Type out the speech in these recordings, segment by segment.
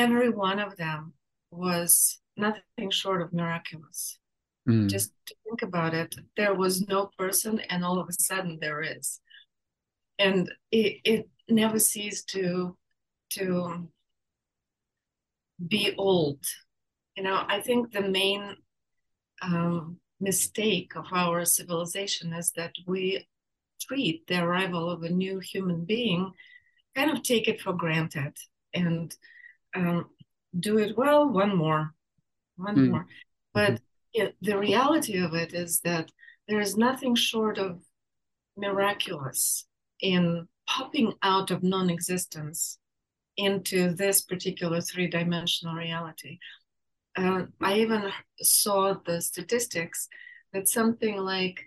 every one of them was nothing short of miraculous. Mm. Just to think about it, there was no person, and all of a sudden there is, and it, it never ceased to to be old. You know, I think the main um, mistake of our civilization is that we treat the arrival of a new human being, kind of take it for granted and um, do it well, one more, one mm. more. But mm-hmm. it, the reality of it is that there is nothing short of miraculous in popping out of non existence into this particular three dimensional reality. Uh, I even saw the statistics that something like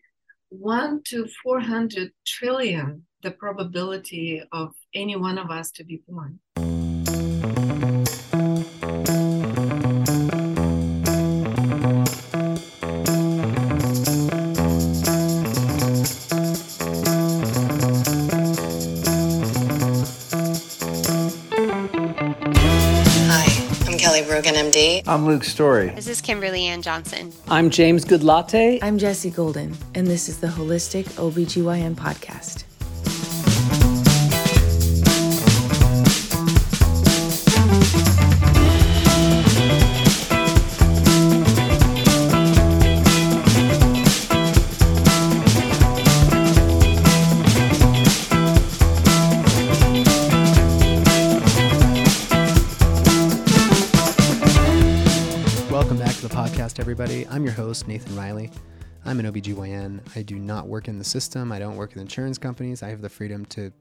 1 to 400 trillion the probability of any one of us to be born. I'm Luke Story. This is Kimberly Ann Johnson. I'm James Goodlatte. I'm Jesse Golden, and this is the Holistic OBGYN Podcast. Everybody. I'm your host, Nathan Riley. I'm an OBGYN. I do not work in the system. I don't work in insurance companies. I have the freedom to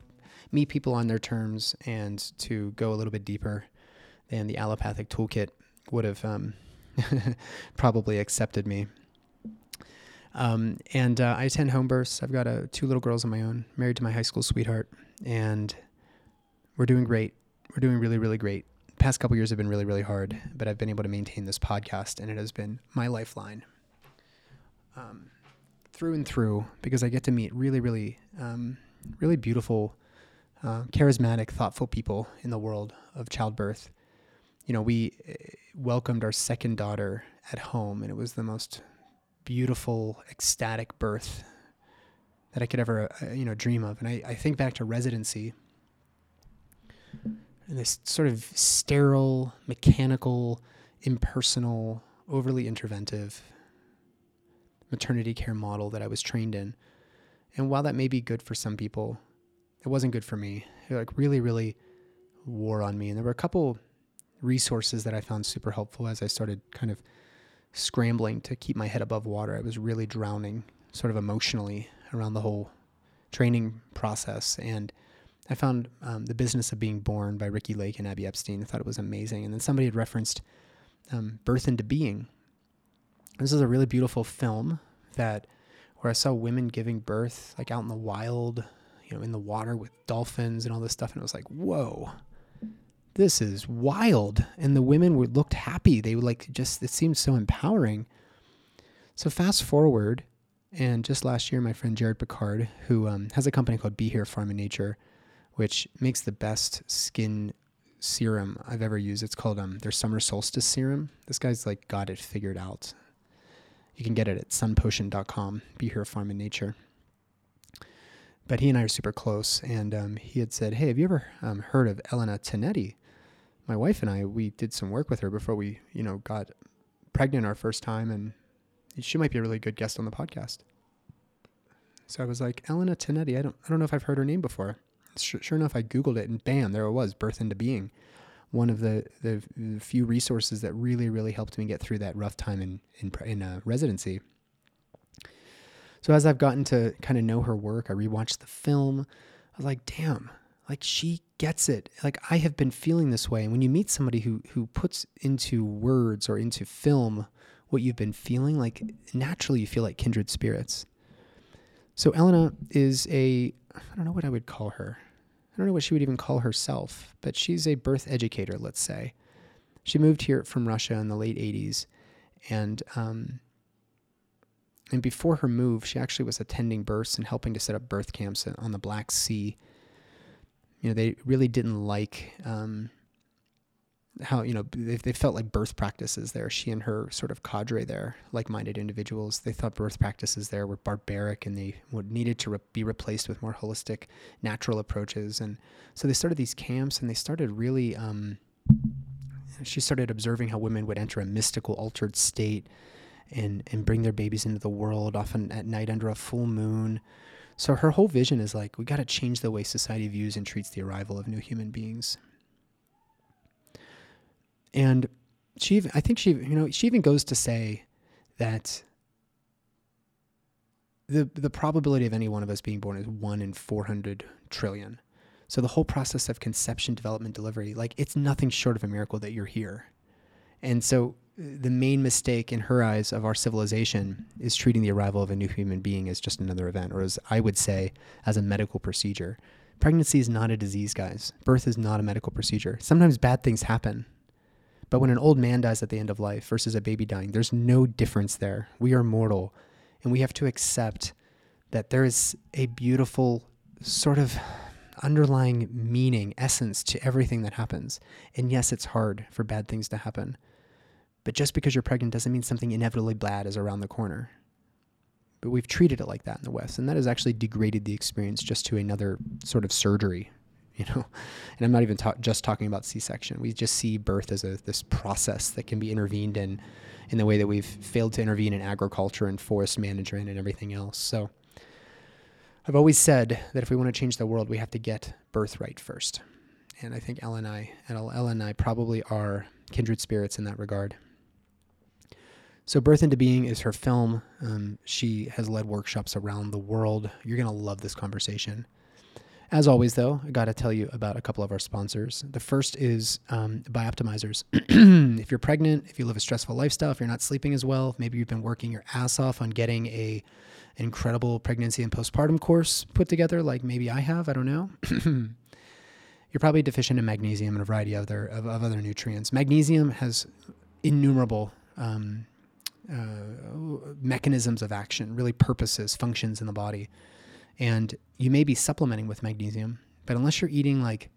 meet people on their terms and to go a little bit deeper than the allopathic toolkit would have um, probably accepted me. Um, and uh, I attend home births. I've got uh, two little girls of my own, married to my high school sweetheart, and we're doing great. We're doing really, really great past couple years have been really, really hard, but I've been able to maintain this podcast, and it has been my lifeline um, through and through because I get to meet really, really, um, really beautiful, uh, charismatic, thoughtful people in the world of childbirth. You know, we uh, welcomed our second daughter at home, and it was the most beautiful, ecstatic birth that I could ever, uh, you know, dream of. And I, I think back to residency this sort of sterile, mechanical, impersonal, overly interventive maternity care model that I was trained in. And while that may be good for some people, it wasn't good for me. It like really, really wore on me. And there were a couple resources that I found super helpful as I started kind of scrambling to keep my head above water. I was really drowning sort of emotionally around the whole training process. And I found um, The Business of Being Born by Ricki Lake and Abby Epstein. I thought it was amazing. And then somebody had referenced um, Birth into Being. This is a really beautiful film that where I saw women giving birth like out in the wild, you know, in the water with dolphins and all this stuff. And it was like, whoa, this is wild. And the women were looked happy. They were like just it seemed so empowering. So fast forward, and just last year, my friend Jared Picard, who um, has a company called Be Here Farm and Nature, which makes the best skin serum I've ever used. It's called um, their summer solstice serum. This guy's like got it figured out. You can get it at sunpotion.com. Be here, farm and nature. But he and I are super close, and um, he had said, "Hey, have you ever um, heard of Elena Tonetti?" My wife and I, we did some work with her before we, you know, got pregnant our first time, and she might be a really good guest on the podcast. So I was like, Elena Tonetti. I don't, I don't know if I've heard her name before sure, sure enough, I Googled it and bam, there it was, Birth into Being. One of the, the, few resources that really, really helped me get through that rough time in, in, in uh, residency. So as I've gotten to kind of know her work, I rewatched the film. I was like, damn, like she gets it. Like I have been feeling this way. And when you meet somebody who who puts into words or into film what you've been feeling, like naturally you feel like kindred spirits. So Elena is a I don't know what I would call her. I don't know what she would even call herself, but she's a birth educator, let's say. She moved here from Russia in the late 80s, and um, and before her move, she actually was attending births and helping to set up birth camps on the Black Sea. You know, they really didn't like um, how you know they, they felt like birth practices there. She and her sort of cadre there, like-minded individuals, they thought birth practices there were barbaric and they would needed to re- be replaced with more holistic, natural approaches. And so they started these camps and they started really. Um, she started observing how women would enter a mystical, altered state and and bring their babies into the world, often at night under a full moon. So her whole vision is like we got to change the way society views and treats the arrival of new human beings. And she, I think she, you know, she even goes to say that the the probability of any one of us being born is one in four hundred trillion. So the whole process of conception, development, delivery, like it's nothing short of a miracle that you're here. And so uh, the main mistake in her eyes of our civilization is treating the arrival of a new human being as just another event, or as I would say, as a medical procedure. Pregnancy is not a disease, guys. Birth is not a medical procedure. Sometimes bad things happen. But when an old man dies at the end of life versus a baby dying, there's no difference there. We are mortal, and we have to accept that there is a beautiful sort of underlying meaning, essence to everything that happens. And yes, it's hard for bad things to happen. But just because you're pregnant doesn't mean something inevitably bad is around the corner. But we've treated it like that in the West, and that has actually degraded the experience just to another sort of surgery you know? And i'm not even ta- just talking about c-section. We just see birth as a this process that can be intervened in in the way that we've failed to intervene in agriculture and forest management and everything else. So i've always said that if we want to change the world we have to get birth right first. And i think ella and i and ella and i probably are kindred spirits in that regard. So birth into being is her film. Um, she has led workshops around the world. You're going to love this conversation as always, though, I got to tell you about a couple of our sponsors. The first is um, Bioptimizers. if you're pregnant, if you live a stressful lifestyle, if you're not sleeping as well, maybe you've been working your ass off on getting a an incredible pregnancy and postpartum course put together, like maybe I have, I don't know. you're probably deficient in magnesium and a variety of other of, of other nutrients. Magnesium has innumerable um, uh, mechanisms of action, really purposes, functions in the body. And you may be supplementing with magnesium, but unless you're eating like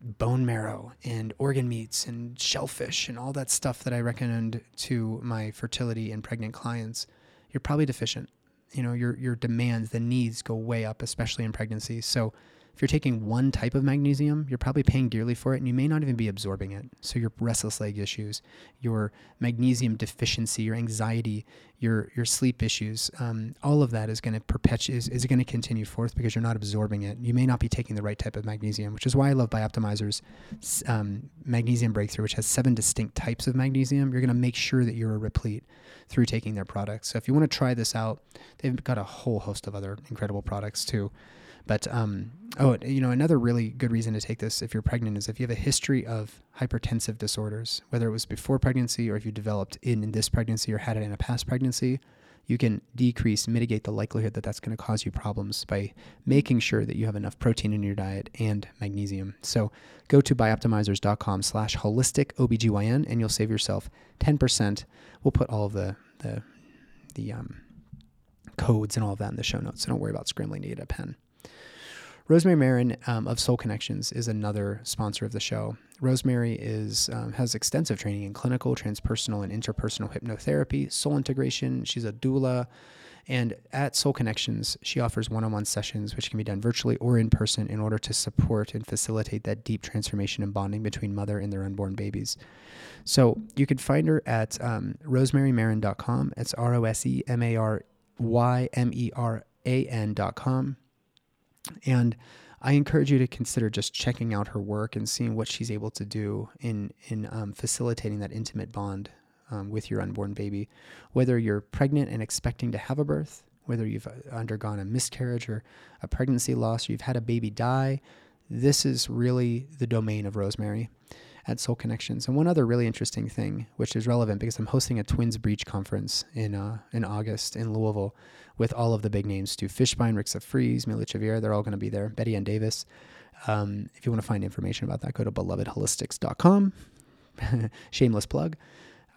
bone marrow and organ meats and shellfish and all that stuff that I recommend to my fertility and pregnant clients, you're probably deficient. You know, your your demands, the needs go way up, especially in pregnancy. So if you're taking one type of magnesium, you're probably paying dearly for it and you may not even be absorbing it. So your restless leg issues, your magnesium deficiency, your anxiety, your your sleep issues, um, all of that is going to perpetuate is, is going to continue forth because you're not absorbing it. You may not be taking the right type of magnesium, which is why I love Bioptimizer's um, magnesium breakthrough, which has seven distinct types of magnesium. You're going to make sure that you're replete through taking their products. So if you want to try this out, they've got a whole host of other incredible products too. But um, oh, you know, another really good reason to take this if you're pregnant is if you have a history of hypertensive disorders, whether it was before pregnancy or if you developed in, in this pregnancy or had it in a past pregnancy, you can decrease, mitigate the likelihood that that's going to cause you problems by making sure that you have enough protein in your diet and magnesium. So go to bioptimizers.com slash holistic OBGYN and you'll save yourself 10%. We'll put all of the, the, the um, codes and all of that in the show notes. So don't worry about scrambling to get a pen. Rosemary Meran um, of Soul Connections is another sponsor of the show. Rosemary is um, has extensive training in clinical, transpersonal, and interpersonal hypnotherapy, soul integration. She's a doula. And at Soul Connections, she offers one on one sessions, which can be done virtually or in person, in order to support and facilitate that deep transformation and bonding between mother and their unborn babies. So you can find her at um, rosemarymeran.com. It's R O S E M A R Y M E R A N.com. And I encourage you to consider just checking out her work and seeing what she's able to do in in um, facilitating that intimate bond um, with your unborn baby, whether you're pregnant and expecting to have a birth, whether you've uh, undergone a miscarriage or a pregnancy loss, or you've had a baby die. This is really the domain of Rosemary at Soul Connections. And one other really interesting thing, which is relevant because I'm hosting a Twins Breech conference in uh, in August in Louisville with all of the big names: Stu Fischbein, Rixa Freeze, Mila Chavir. They're all going to be there. Betty-Anne Daviss. Um, if you want to find information about that, go to belovedholistics.com. Shameless plug.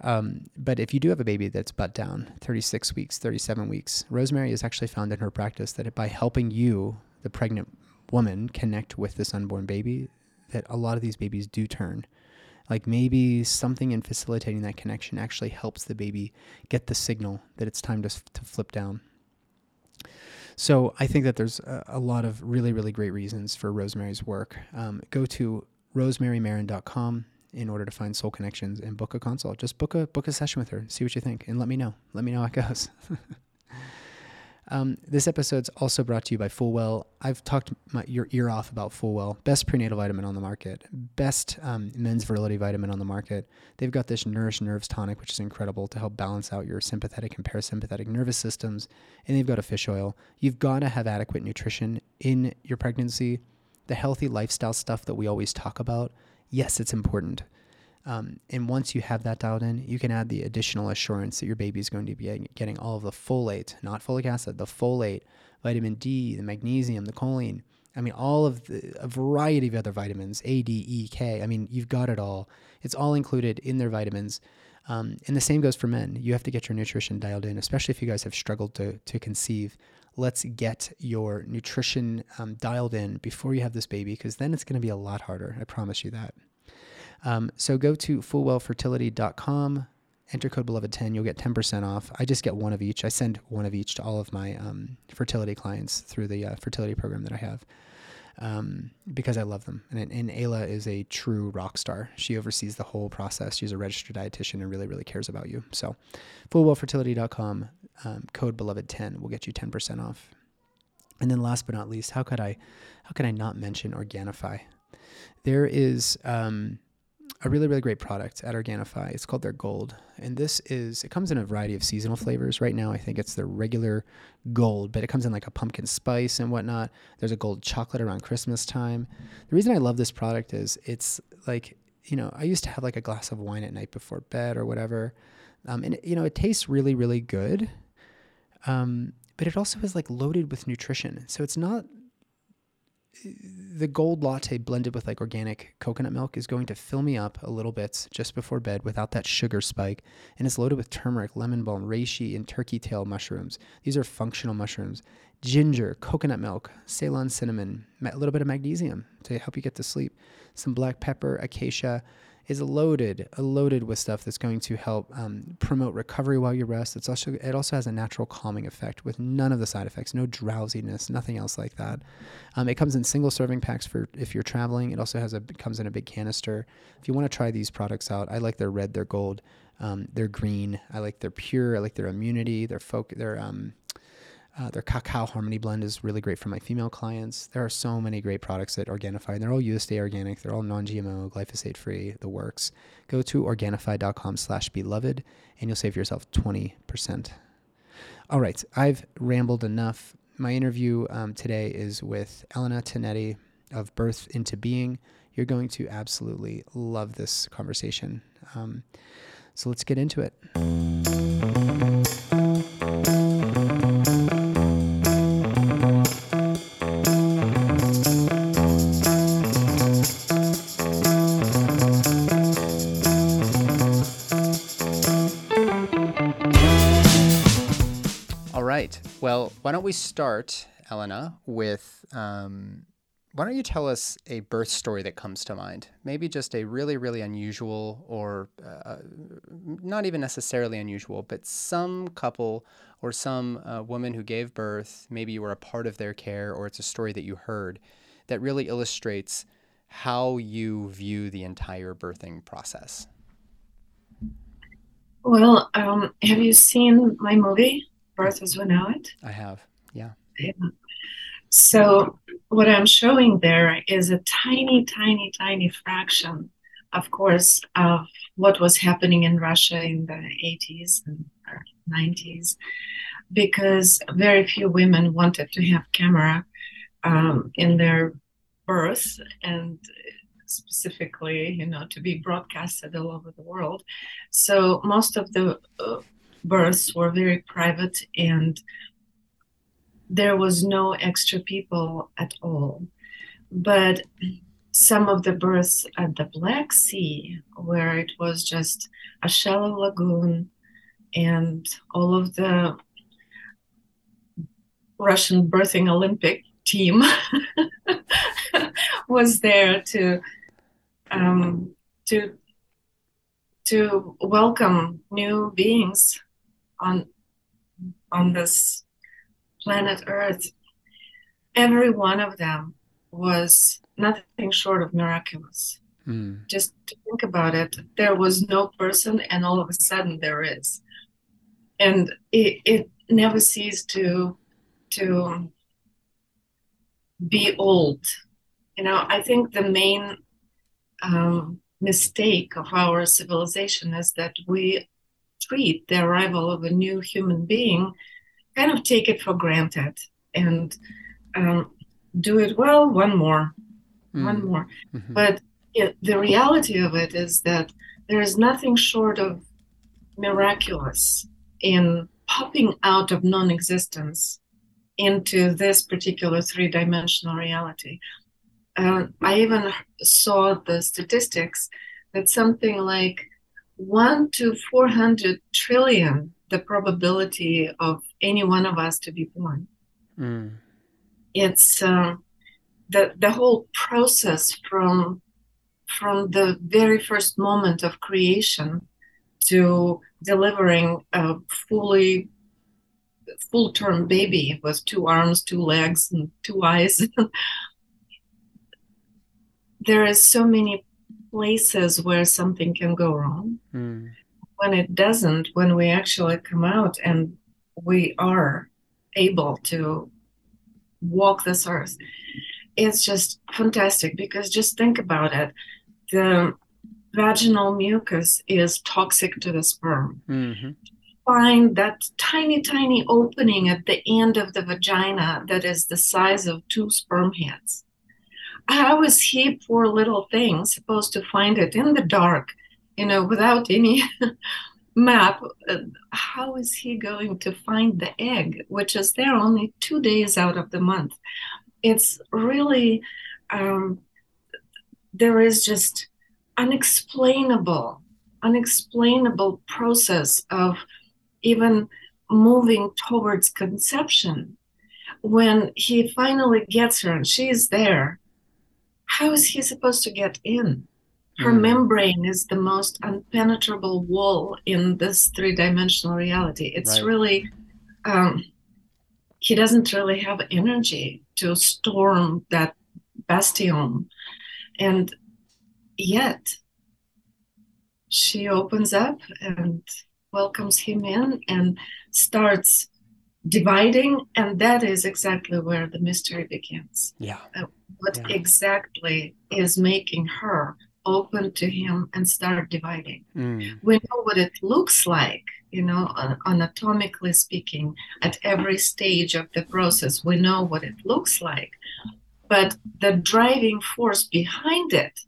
Um, but if you do have a baby that's butt down, 36 weeks, 37 weeks, Rosemary has actually found in her practice that by helping you, the pregnant woman, connect with this unborn baby, that a lot of these babies do turn Like maybe something in facilitating that connection actually helps the baby get the signal that it's time to, to flip down. So I think that there's a, a lot of really, really great reasons for Rosemary's work. Um, go to rosemarymeran.com in order to find soul connections and book a consult. Just book a book a session with her, see what you think, and let me know. Let me know how it goes. Um, this episode's also brought to you by Fullwell. I've talked my, your ear off about Fullwell, best prenatal vitamin on the market, best um, men's virility vitamin on the market. They've got this Nourish Nerves tonic, which is incredible to help balance out your sympathetic and parasympathetic nervous systems. And they've got a fish oil. You've got to have adequate nutrition in your pregnancy. The healthy lifestyle stuff that we always talk about, yes, it's important. Um, and once you have that dialed in, you can add the additional assurance that your baby is going to be getting all of the folate, not folic acid, the folate, vitamin D, the magnesium, the choline. I mean, all of the, a variety of other vitamins, A, D, E, K. I mean, you've got it all. It's all included in their vitamins. Um, and the same goes for men. You have to get your nutrition dialed in, especially if you guys have struggled to, to conceive. Let's get your nutrition um, dialed in before you have this baby, because then it's going to be a lot harder. I promise you that. Um, so go to fullwellfertility.com, enter code beloved10, you'll get 10% off. I just get one of each. I send one of each to all of my um, fertility clients through the uh, fertility program that I have. Um, because I love them. And, and Ayla is a true rock star. She oversees the whole process. She's a registered dietitian and really, really cares about you. So, fullwellfertility.com, um, code beloved10 will get you 10% off. And then last but not least, how could I, how could I not mention Organifi? There is, um, a really really great product at Organifi. It's called their Gold, and this is it comes in a variety of seasonal flavors. Right now, I think it's the regular Gold, but it comes in like a pumpkin spice and whatnot. There's a gold chocolate around Christmas time. The reason I love this product is it's like you know I used to have like a glass of wine at night before bed or whatever, um, and you know it tastes really really good. Um, but it also is like loaded with nutrition. So it's not the gold latte blended with like organic coconut milk is going to fill me up a little bit just before bed without that sugar spike. And it's loaded with turmeric, lemon balm, reishi, and turkey tail mushrooms. These are functional mushrooms. Ginger, coconut milk, Ceylon cinnamon, a little bit of magnesium to help you get to sleep, some black pepper, acacia, is loaded, loaded with stuff that's going to help um, promote recovery while you rest. It's also it also has a natural calming effect with none of the side effects, no drowsiness, nothing else like that. Um, it comes in single serving packs for if you're traveling. It also has a comes in a big canister. If you want to try these products out, I like their red, their gold, um, they're green. I like their pure. I like their immunity. Their folk. Their um, uh, their cacao harmony blend is really great for my female clients. There are so many great products at Organifi. And they're all USDA organic. They're all non-GMO, glyphosate free. The works. Go to organifi.com/beloved, and you'll save yourself twenty percent. All right, I've rambled enough. My interview um, today is with Elena Tonetti of Birth into Being. You're going to absolutely love this conversation. Um, so let's get into it. We start, Elena, with um, why don't you tell us a birth story that comes to mind? Maybe just a really, really unusual, or uh, not even necessarily unusual, but some couple or some uh, woman who gave birth, maybe you were a part of their care, or it's a story that you heard that really illustrates how you view the entire birthing process. Well, um, have you seen my movie? birth as we know it. I have, yeah. yeah. So what I'm showing there is a tiny, tiny, tiny fraction, of course, of what was happening in Russia in the 80s and 90s, because very few women wanted to have camera um, in their birth and specifically, you know, to be broadcasted all over the world. So most of the uh, births were very private and there was no extra people at all. But some of the births at the Black Sea, where it was just a shallow lagoon and all of the Russian birthing Olympic team was there to um, to to welcome new beings on on this planet Earth. Every one of them was nothing short of miraculous. Mm. Just think about it. There was no person, and all of a sudden there is, and it, it never ceased to to be old. You know, I think the main um, mistake of our civilization is that we treat the arrival of a new human being, kind of take it for granted and um, do it well, one more, mm. one more. Mm-hmm. But it, the reality of it is that there is nothing short of miraculous in popping out of non existence into this particular three dimensional reality. Uh, I even saw the statistics that something like 1 to 400 trillion the probability of any one of us to be born. Mm. It's uh, the, the whole process from, from the very first moment of creation to delivering a fully full term baby with two arms, two legs, and two eyes. there is so many places where something can go wrong. Mm. When it doesn't, when we actually come out and we are able to walk this earth, it's just fantastic because just think about it. The vaginal mucus is toxic to the sperm. Mm-hmm. Find that tiny, tiny opening at the end of the vagina that is the size of two sperm heads how is he, poor little thing, supposed to find it in the dark, you know, without any map? Uh, how is he going to find the egg, which is there only two days out of the month? It's really, um, there is just unexplainable, unexplainable process of even moving towards conception when he finally gets her and she's there how is he supposed to get in? Her mm. membrane is the most unpenetrable wall in this three dimensional reality. It's right. really, um, he doesn't really have energy to storm that bastion. And yet, she opens up and welcomes him in and starts dividing. And that is exactly where the mystery begins. Yeah. Uh, what yeah. exactly is making her open to him and start dividing. Mm. We know what it looks like, you know, anatomically speaking, at every stage of the process. We know what it looks like. But the driving force behind it,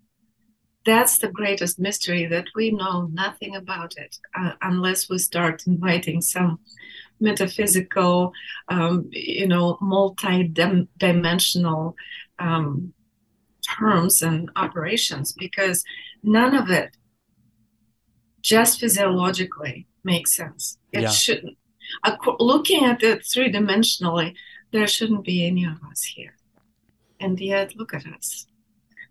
that's the greatest mystery that we know nothing about it uh, unless we start inviting some metaphysical, um, you know, multi-dimensional um, terms and operations because none of it just physiologically makes sense. It yeah. shouldn't. Looking at it three dimensionally, there shouldn't be any of us here. And yet, look at us.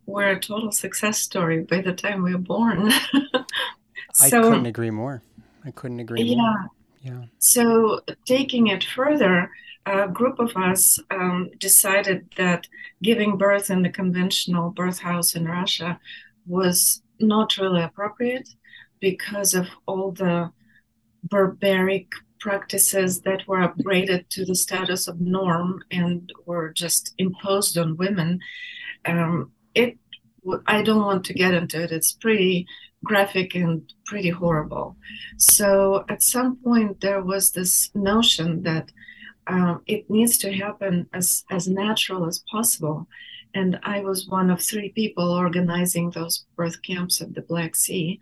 We're a total success story by the time we we're born. so, I couldn't agree more. I couldn't agree yeah. more. Yeah. So, taking it further, a group of us um, decided that giving birth in the conventional birth house in Russia was not really appropriate because of all the barbaric practices that were upgraded to the status of norm and were just imposed on women. Um, it, I don't want to get into it. It's pretty graphic and pretty horrible. So at some point there was this notion that um, it needs to happen as, as natural as possible. And I was one of three people organizing those birth camps at the Black Sea.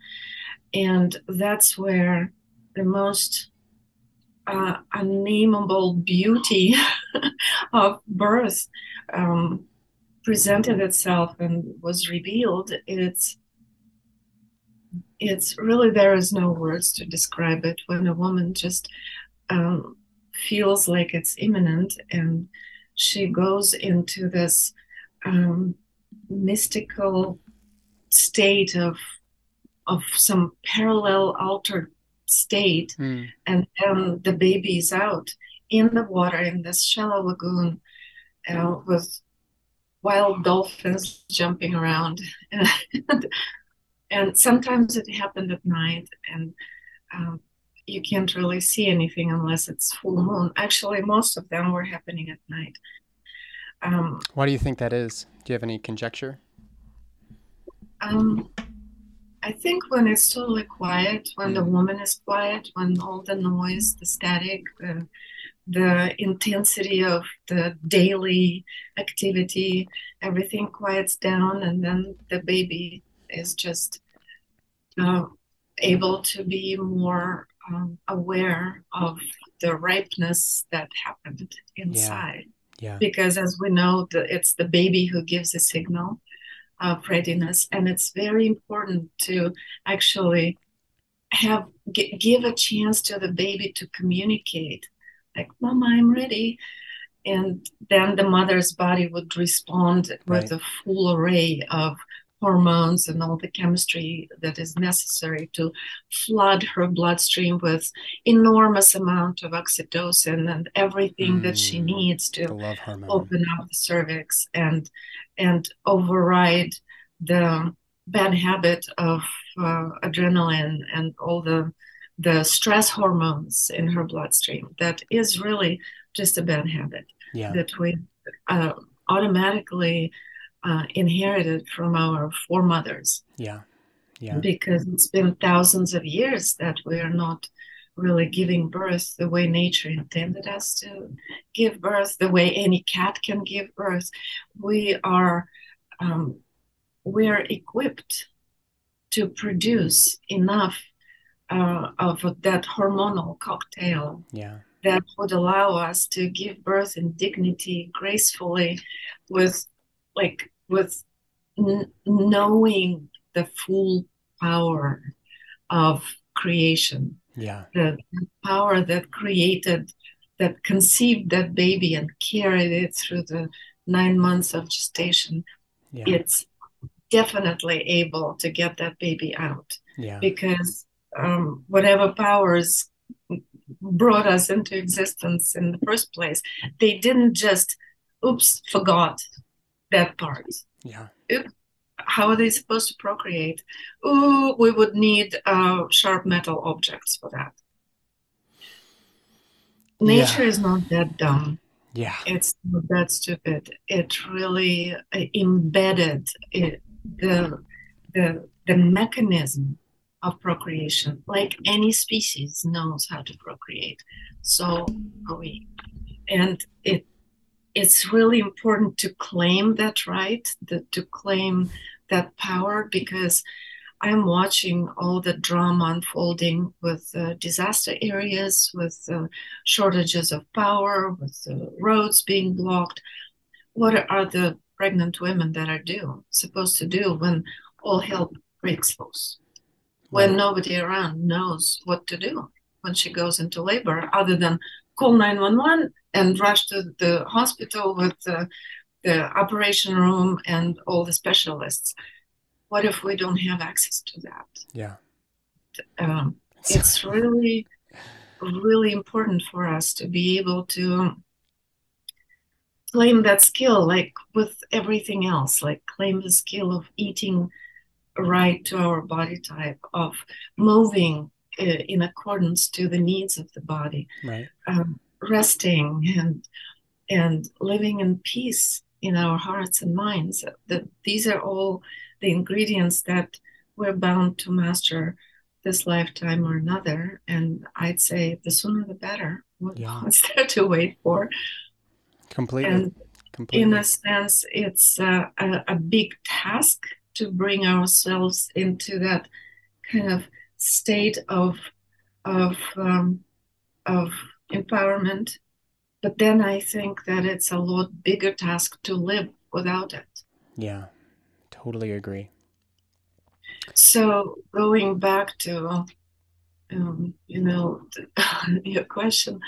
And that's where the most uh, unnameable beauty of birth um, presented itself and was revealed. It's it's really there is no words to describe it when a woman just um, feels like it's imminent and she goes into this um, mystical state of of some parallel altered state, Mm. and then the baby is out in the water in this shallow lagoon uh, with wild dolphins jumping around, and, and sometimes it happened at night, and um, you can't really see anything unless it's full moon. Actually, most of them were happening at night. Um, Why do you think that is? Do you have any conjecture? Um, I think when it's totally quiet, when the Mm. woman is quiet, when all the noise, the static, the, the intensity of the daily activity, everything quiets down, and then the baby is just uh, able to be more um, aware of the ripeness that happened inside. Yeah. because as we know the, it's the baby who gives a signal of readiness and it's very important to actually have g- give a chance to the baby to communicate like mama i'm ready and then the mother's body would respond with a full array of hormones and all the chemistry that is necessary to flood her bloodstream with enormous amount of oxytocin and everything that she Mm. needs to The love hormone. open up the cervix and and override the bad habit of uh, adrenaline and all the the stress hormones in her bloodstream that is really just a bad habit Yeah. that we uh, automatically uh, inherited from our foremothers Yeah. Yeah. because it's been thousands of years that we are not really giving birth the way nature intended us to give birth, the way any cat can give birth. We are um, we are equipped to produce enough uh, of that hormonal cocktail Yeah. that would allow us to give birth in dignity gracefully with like with n- knowing the full power of creation Yeah. the power that created that conceived that baby and carried it through the nine months of gestation Yeah. it's definitely able to get that baby out Yeah. because um, whatever powers brought us into existence in the first place, they didn't just, oops, forgot that part. Yeah. How are they supposed to procreate? Ooh, we would need uh, sharp metal objects for that. Nature is not that dumb. Yeah. It's not that stupid. It really uh, embedded it, the the the mechanism of procreation, like any species knows how to procreate. So are we, and it it's really important to claim that right, the, to claim that power, because I'm watching all the drama unfolding with uh, disaster areas, with uh, shortages of power, with uh, roads being blocked. What are the pregnant women that are do supposed to do when all hell breaks loose? When nobody around knows what to do when she goes into labor, other than call 911 and rush to the hospital with the, the operation room and all the specialists. What if we don't have access to that? Yeah. um, it's really really important for us to be able to claim that skill like with everything else like claim the skill of eating right to our body type of moving in accordance to the needs of the body right. um, resting and and living in peace in our hearts and minds that these are all the ingredients that we're bound to master this lifetime or another and i'd say the sooner the better What- Yeah. what's there to wait for Completely. and Completely. in a sense it's uh, a, a big task to bring ourselves into that kind of state of of um, of empowerment but then i think that it's a lot bigger task to live without it yeah. Totally agree. so going back to um, you know your question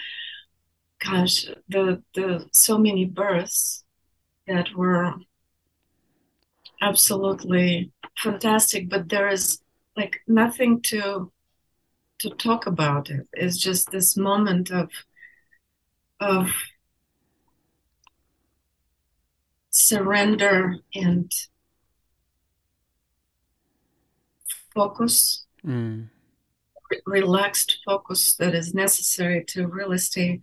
gosh the the so many births that were absolutely fantastic but there is like nothing to to talk about it. It's just this moment of of surrender and focus, mm. re- relaxed focus that is necessary to really stay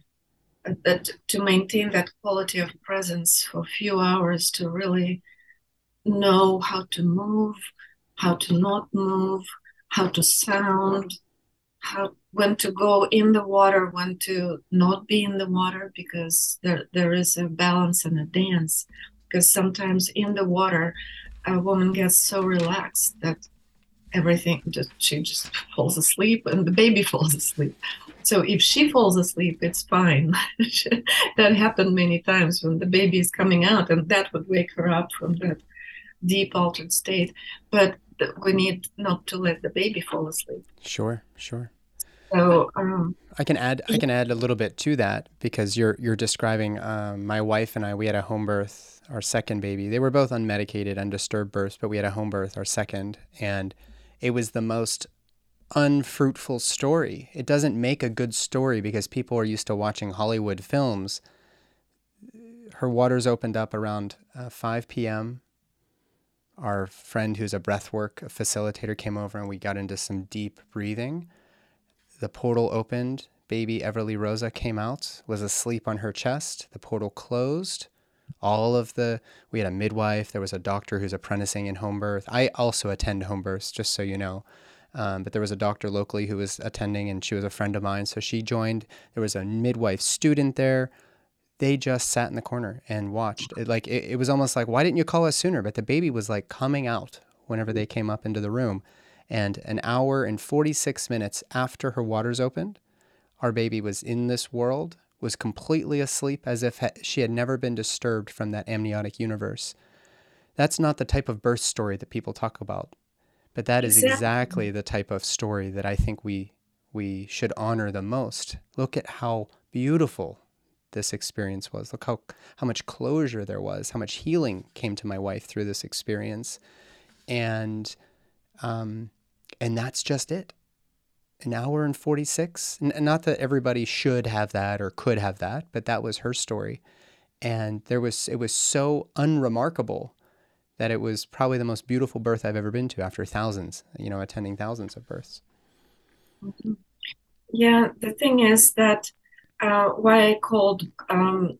uh, that to maintain that quality of presence for a few hours to really know how to move, how to not move, how to sound, how when to go in the water, when to not be in the water, because there there is a balance and a dance. Because sometimes in the water, a woman gets so relaxed that everything just she just falls asleep and the baby falls asleep. So if she falls asleep, it's fine. that happened many times when the baby is coming out, and that would wake her up from that deep altered state. But we need not to let the baby fall asleep. Sure, sure. So um, I can add I can add a little bit to that because you're you're describing um, my wife and I. We had a home birth, our second baby. They were both unmedicated, undisturbed births, but we had a home birth, our second, and it was the most unfruitful story. It doesn't make a good story because people are used to watching Hollywood films. Her waters opened up around uh, 5 p.m our friend who's a breathwork facilitator came over and we got into some deep breathing. The portal opened. Baby Everly Rosa came out, was asleep on her chest. The portal closed. All of the, we had a midwife, there was a doctor who's apprenticing in home birth. I also attend home births, just so you know. Um, but there was a doctor locally who was attending and she was a friend of mine. So she joined. There was a midwife student there they just sat in the corner and watched. It, like it, it was almost like, why didn't you call us sooner? But the baby was like coming out whenever they came up into the room. And an hour and 46 minutes after her waters opened, our baby was in this world, was completely asleep as if she had never been disturbed from that amniotic universe. That's not the type of birth story that people talk about. But that is exactly the type of story that I think we we should honor the most. Look at how beautiful this experience was. Look how how much closure there was, how much healing came to my wife through this experience, and um, and that's just it. An hour and forty six. Not that everybody should have that or could have that, but that was her story, and there was it was so unremarkable that it was probably the most beautiful birth I've ever been to after thousands, you know, attending thousands of births. Yeah, the thing is that uh, why I called um,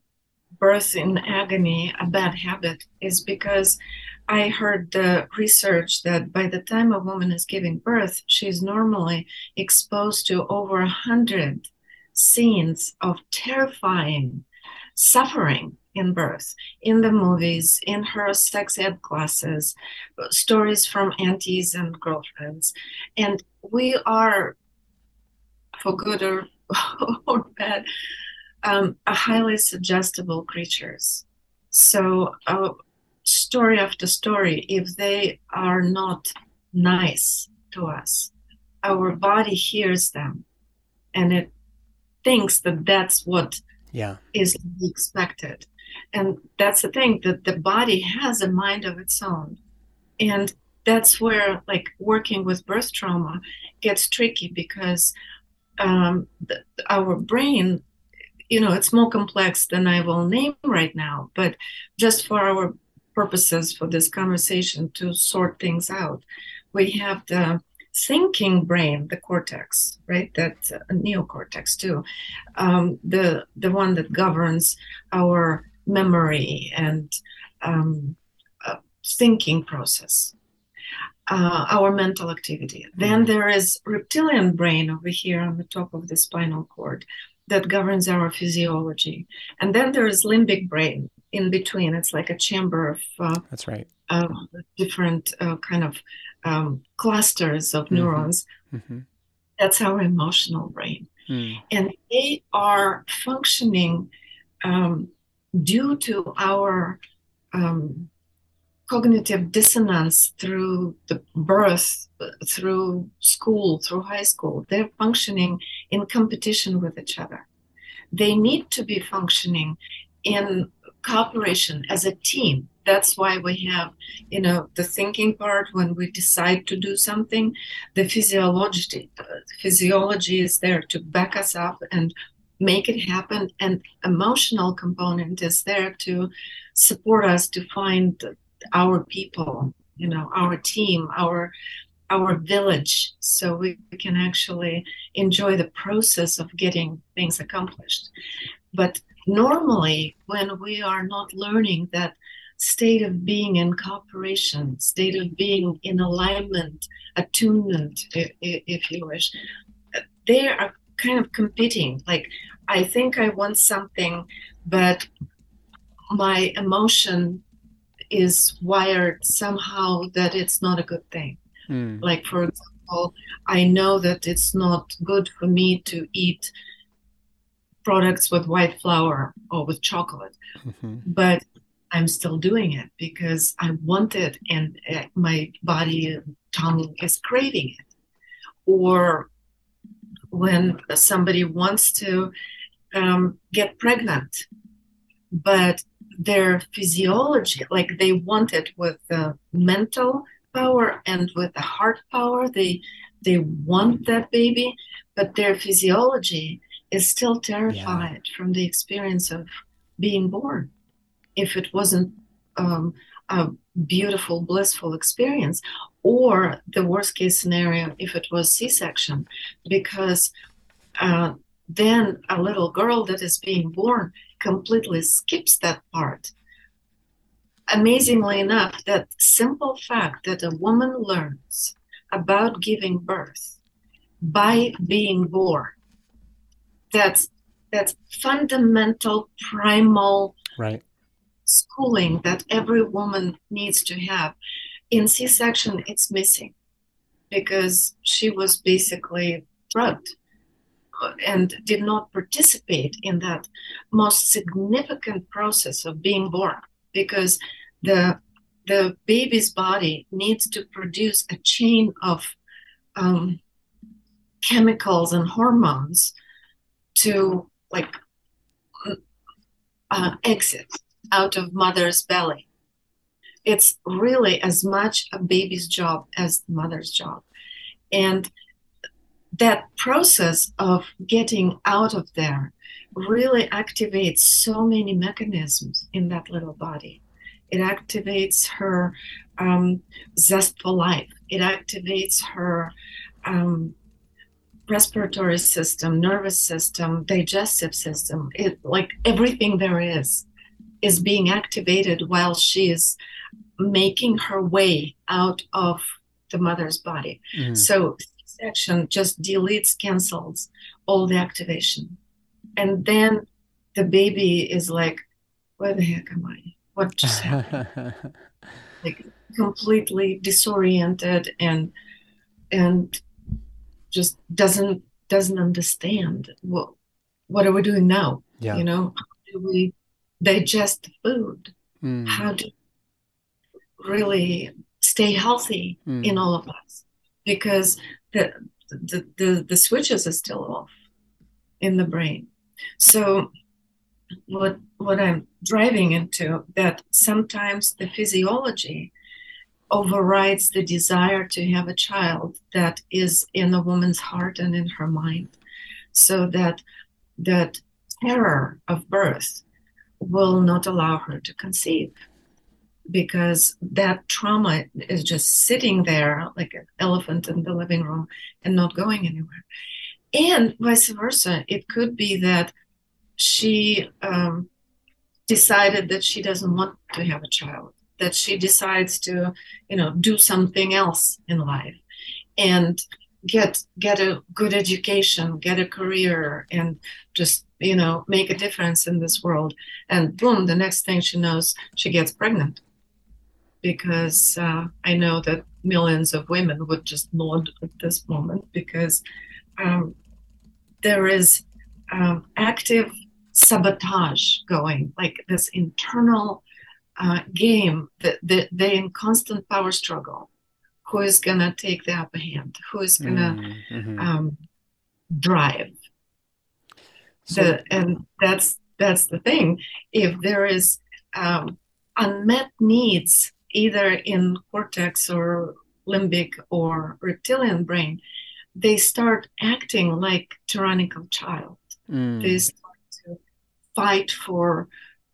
birth in agony a bad habit is because I heard the research that by the time a woman is giving birth, she's normally exposed to over a hundred scenes of terrifying suffering in birth in the movies in her sex ed classes stories from aunties and girlfriends. And we are for good or or bad, um, are highly suggestible creatures. So, uh, story after story, if they are not nice to us, our body hears them and it thinks that that's what yeah. is expected. And that's the thing that the body has a mind of its own. And that's where, like, working with birth trauma gets tricky because um, the, our brain, you know, it's more complex than I will name right now, but just for our purposes for this conversation to sort things out, we have the thinking brain, the cortex, right? That uh, neocortex too, um, the the one that governs our memory and um, uh, thinking process uh, our mental activity. Mm-hmm. Then there is reptilian brain over here on the top of the spinal cord that governs our physiology, and then there is limbic brain in between. It's like a chamber of uh, that's right uh, different uh, kind of um, clusters of mm-hmm. neurons. Mm-hmm. That's our emotional brain, mm. and they are functioning um, due to our um, cognitive dissonance through the birth, through school, through high school. They're functioning in competition with each other. They need to be functioning in cooperation as a team. that's why we have you know the thinking part when we decide to do something the physiology physiology is there to back us up and make it happen and emotional component is there to support us to find our people you know our team our our village. So we can actually enjoy the process of getting things accomplished. But normally when we are not learning that state of being in cooperation state of being in alignment attunement if, if you wish they are kind of competing. Like i think i want something but my emotion is wired somehow that it's not a good thing mm. like for example i know that it's not good for me to eat products with white flour or with chocolate mm-hmm. but i'm still doing it because i want it and uh, my body and tongue is craving it or when somebody wants to um, get pregnant but their physiology like they want it with the mental power and with the heart power they they want that baby but their physiology is still terrified yeah. from the experience of being born if it wasn't um, a beautiful blissful experience or the worst case scenario if it was c-section because uh, then a little girl that is being born completely skips that part. Amazingly enough that simple fact that a woman learns about giving birth by being born that's that's fundamental primal right. schooling that every woman needs to have. In c-section it's missing because she was basically drugged and did not participate in that most significant process of being born because the the baby's body needs to produce a chain of um, chemicals and hormones to like uh, exit out of mother's belly. It's really as much a baby's job as mother's job. And that process of getting out of there really activates so many mechanisms in that little body. It activates her um, zest for life. It activates her um, respiratory system, nervous system, digestive system. It like everything there is is being activated while she is making her way out of the mother's body. Mm. So section just deletes, cancels all the activation. And then the baby is like, where the heck am I? What just happened? like completely disoriented and and just doesn't doesn't understand what what are we doing now? Yeah. You know, how do we digest food? Mm. How do really stay healthy mm. in all of us? Because the, the, the, switches are still off in the brain. So what what I'm driving into that sometimes the physiology overrides the desire to have a child that is in a woman's heart and in her mind so that that terror of birth will not allow her to conceive because that trauma is just sitting there like an elephant in the living room and not going anywhere. And vice versa, it could be that she um, decided that she doesn't want to have a child, that she decides to, you know, do something else in life, and get get a good education, get a career, and just you know make a difference in this world. And boom, the next thing she knows, she gets pregnant because uh, I know that millions of women would just nod at this moment because um, there is um, active sabotage going, like this internal uh, game that, that they're in constant power struggle. Who is gonna take the upper hand? Who is gonna mm-hmm. um, drive? So, the, and that's that's the thing. If there is um, unmet needs, either in cortex or limbic or reptilian brain, they start acting like tyrannical child. Mm. They start to fight for,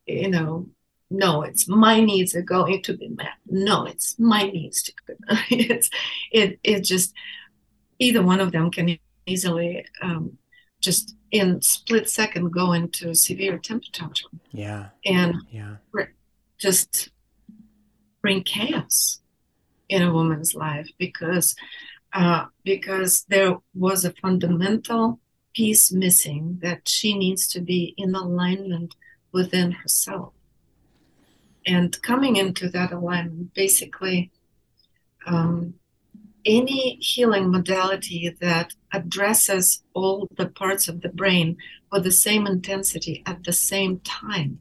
you know, no, it's my needs are going to be met. No, it's my needs to be met. it's it it just either one of them can easily um, just in split second go into severe temper tantrum. Yeah. And yeah. just bring chaos in a woman's life because uh, because there was a fundamental piece missing that she needs to be in alignment within herself. And coming into that alignment, basically, um, any healing modality that addresses all the parts of the brain with the same intensity at the same time,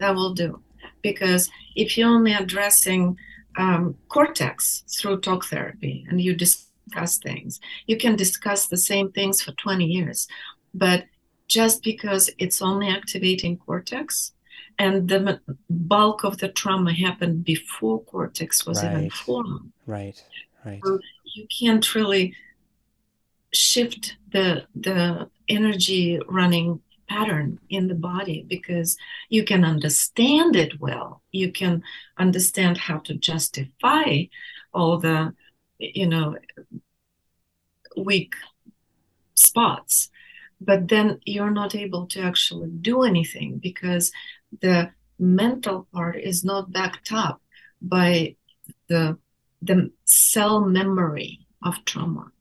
that will do. Because if you're only addressing um, cortex through talk therapy and you discuss things, you can discuss the same things for 20 years. But just because it's only activating cortex and the bulk of the trauma happened before cortex was right. even formed. Right right so you can't really shift the the energy running pattern in the body because you can understand it well you can understand how to justify all the you know weak spots but then you're not able to actually do anything because the mental part is not backed up by the the cell memory of trauma.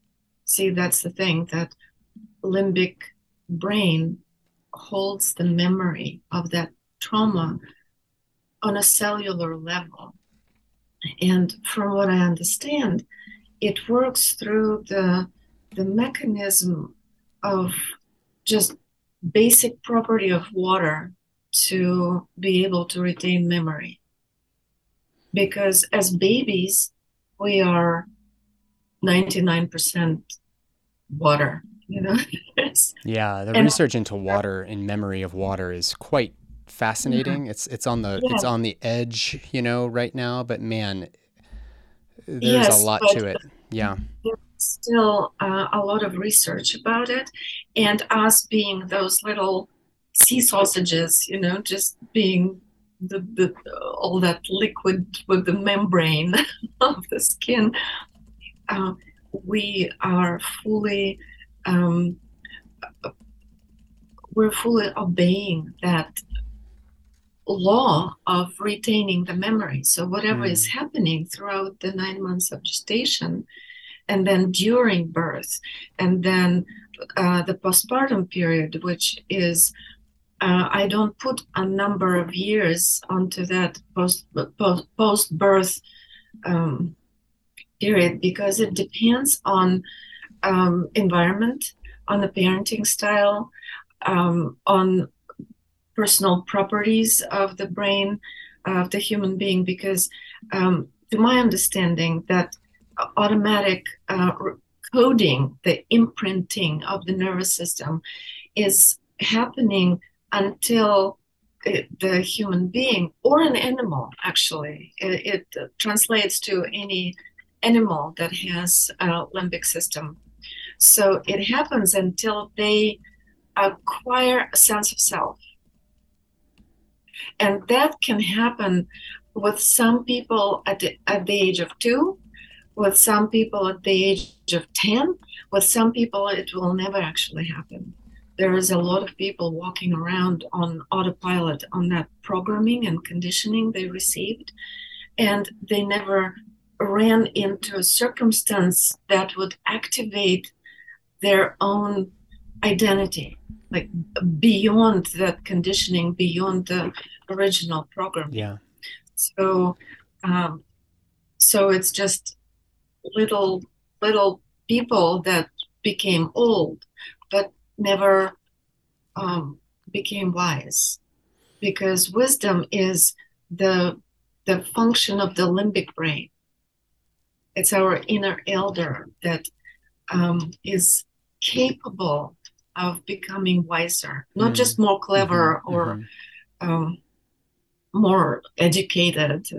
See, that's the thing that limbic brain holds the memory of that trauma on a cellular level. And from what I understand, it works through the, the mechanism of just basic property of water to be able to retain memory. Because as babies, we are 99% water you know yeah the and, research into water and memory of water is quite fascinating. Yeah. it's it's on the yeah. it's on the edge you know right now but man there's yes, a lot to it. Yeah. there's still uh, a lot of research about it. And us being those little sea sausages you know just being the, the all that liquid with the membrane of the skin, uh, we are fully um, we're fully obeying that law of retaining the memory. So whatever mm. is happening throughout the nine months of gestation, and then during birth, and then uh, the postpartum period, which is uh, I don't put a number of years onto that post post, post birth um, period because it depends on um, environment, on the parenting style, um, on personal properties of the brain of the human being. Because, um, to my understanding, that automatic uh, coding, the imprinting of the nervous system, is happening until the human being or an animal actually it, it, translates to any animal that has a limbic system so it happens until they acquire a sense of self. And that can happen with some people at the, at the age of two with some people at the age of 10 with some people it will never actually happen. There is a lot of people walking around on autopilot on that programming and conditioning they received and they never ran into a circumstance that would activate their own identity like beyond that conditioning beyond the original program. Yeah. So um, so it's just little little people that became old but never um, became wise. Because wisdom is the the function of the limbic brain. It's our inner elder that um, is capable of becoming wiser not mm-hmm. just more clever mm-hmm. or mm-hmm. Um, more educated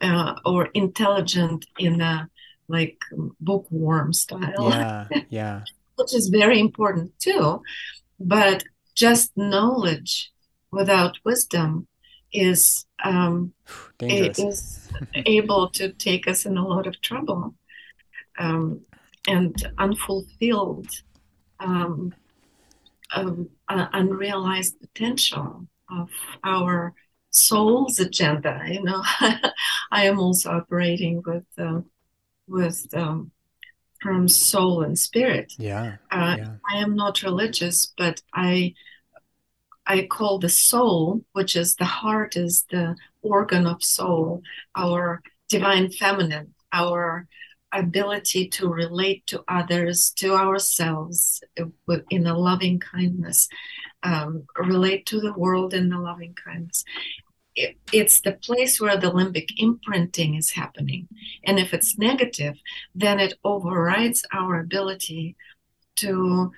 uh, or intelligent in a like bookworm style. Yeah, yeah. which is very important too. But just knowledge without wisdom is um, is able to take us in a lot of trouble um, and unfulfilled um, um, uh, unrealized potential of our soul's agenda. You know, I am also operating with uh, with um, from soul and spirit. Yeah, uh, yeah. I am not religious, but I I call the soul, which is the heart, is the organ of soul, our divine feminine, our ability to relate to others, to ourselves in a loving kindness, um, relate to the world in a loving kindness. It, it's the place where the limbic imprinting is happening. And if it's negative, then it overrides our ability to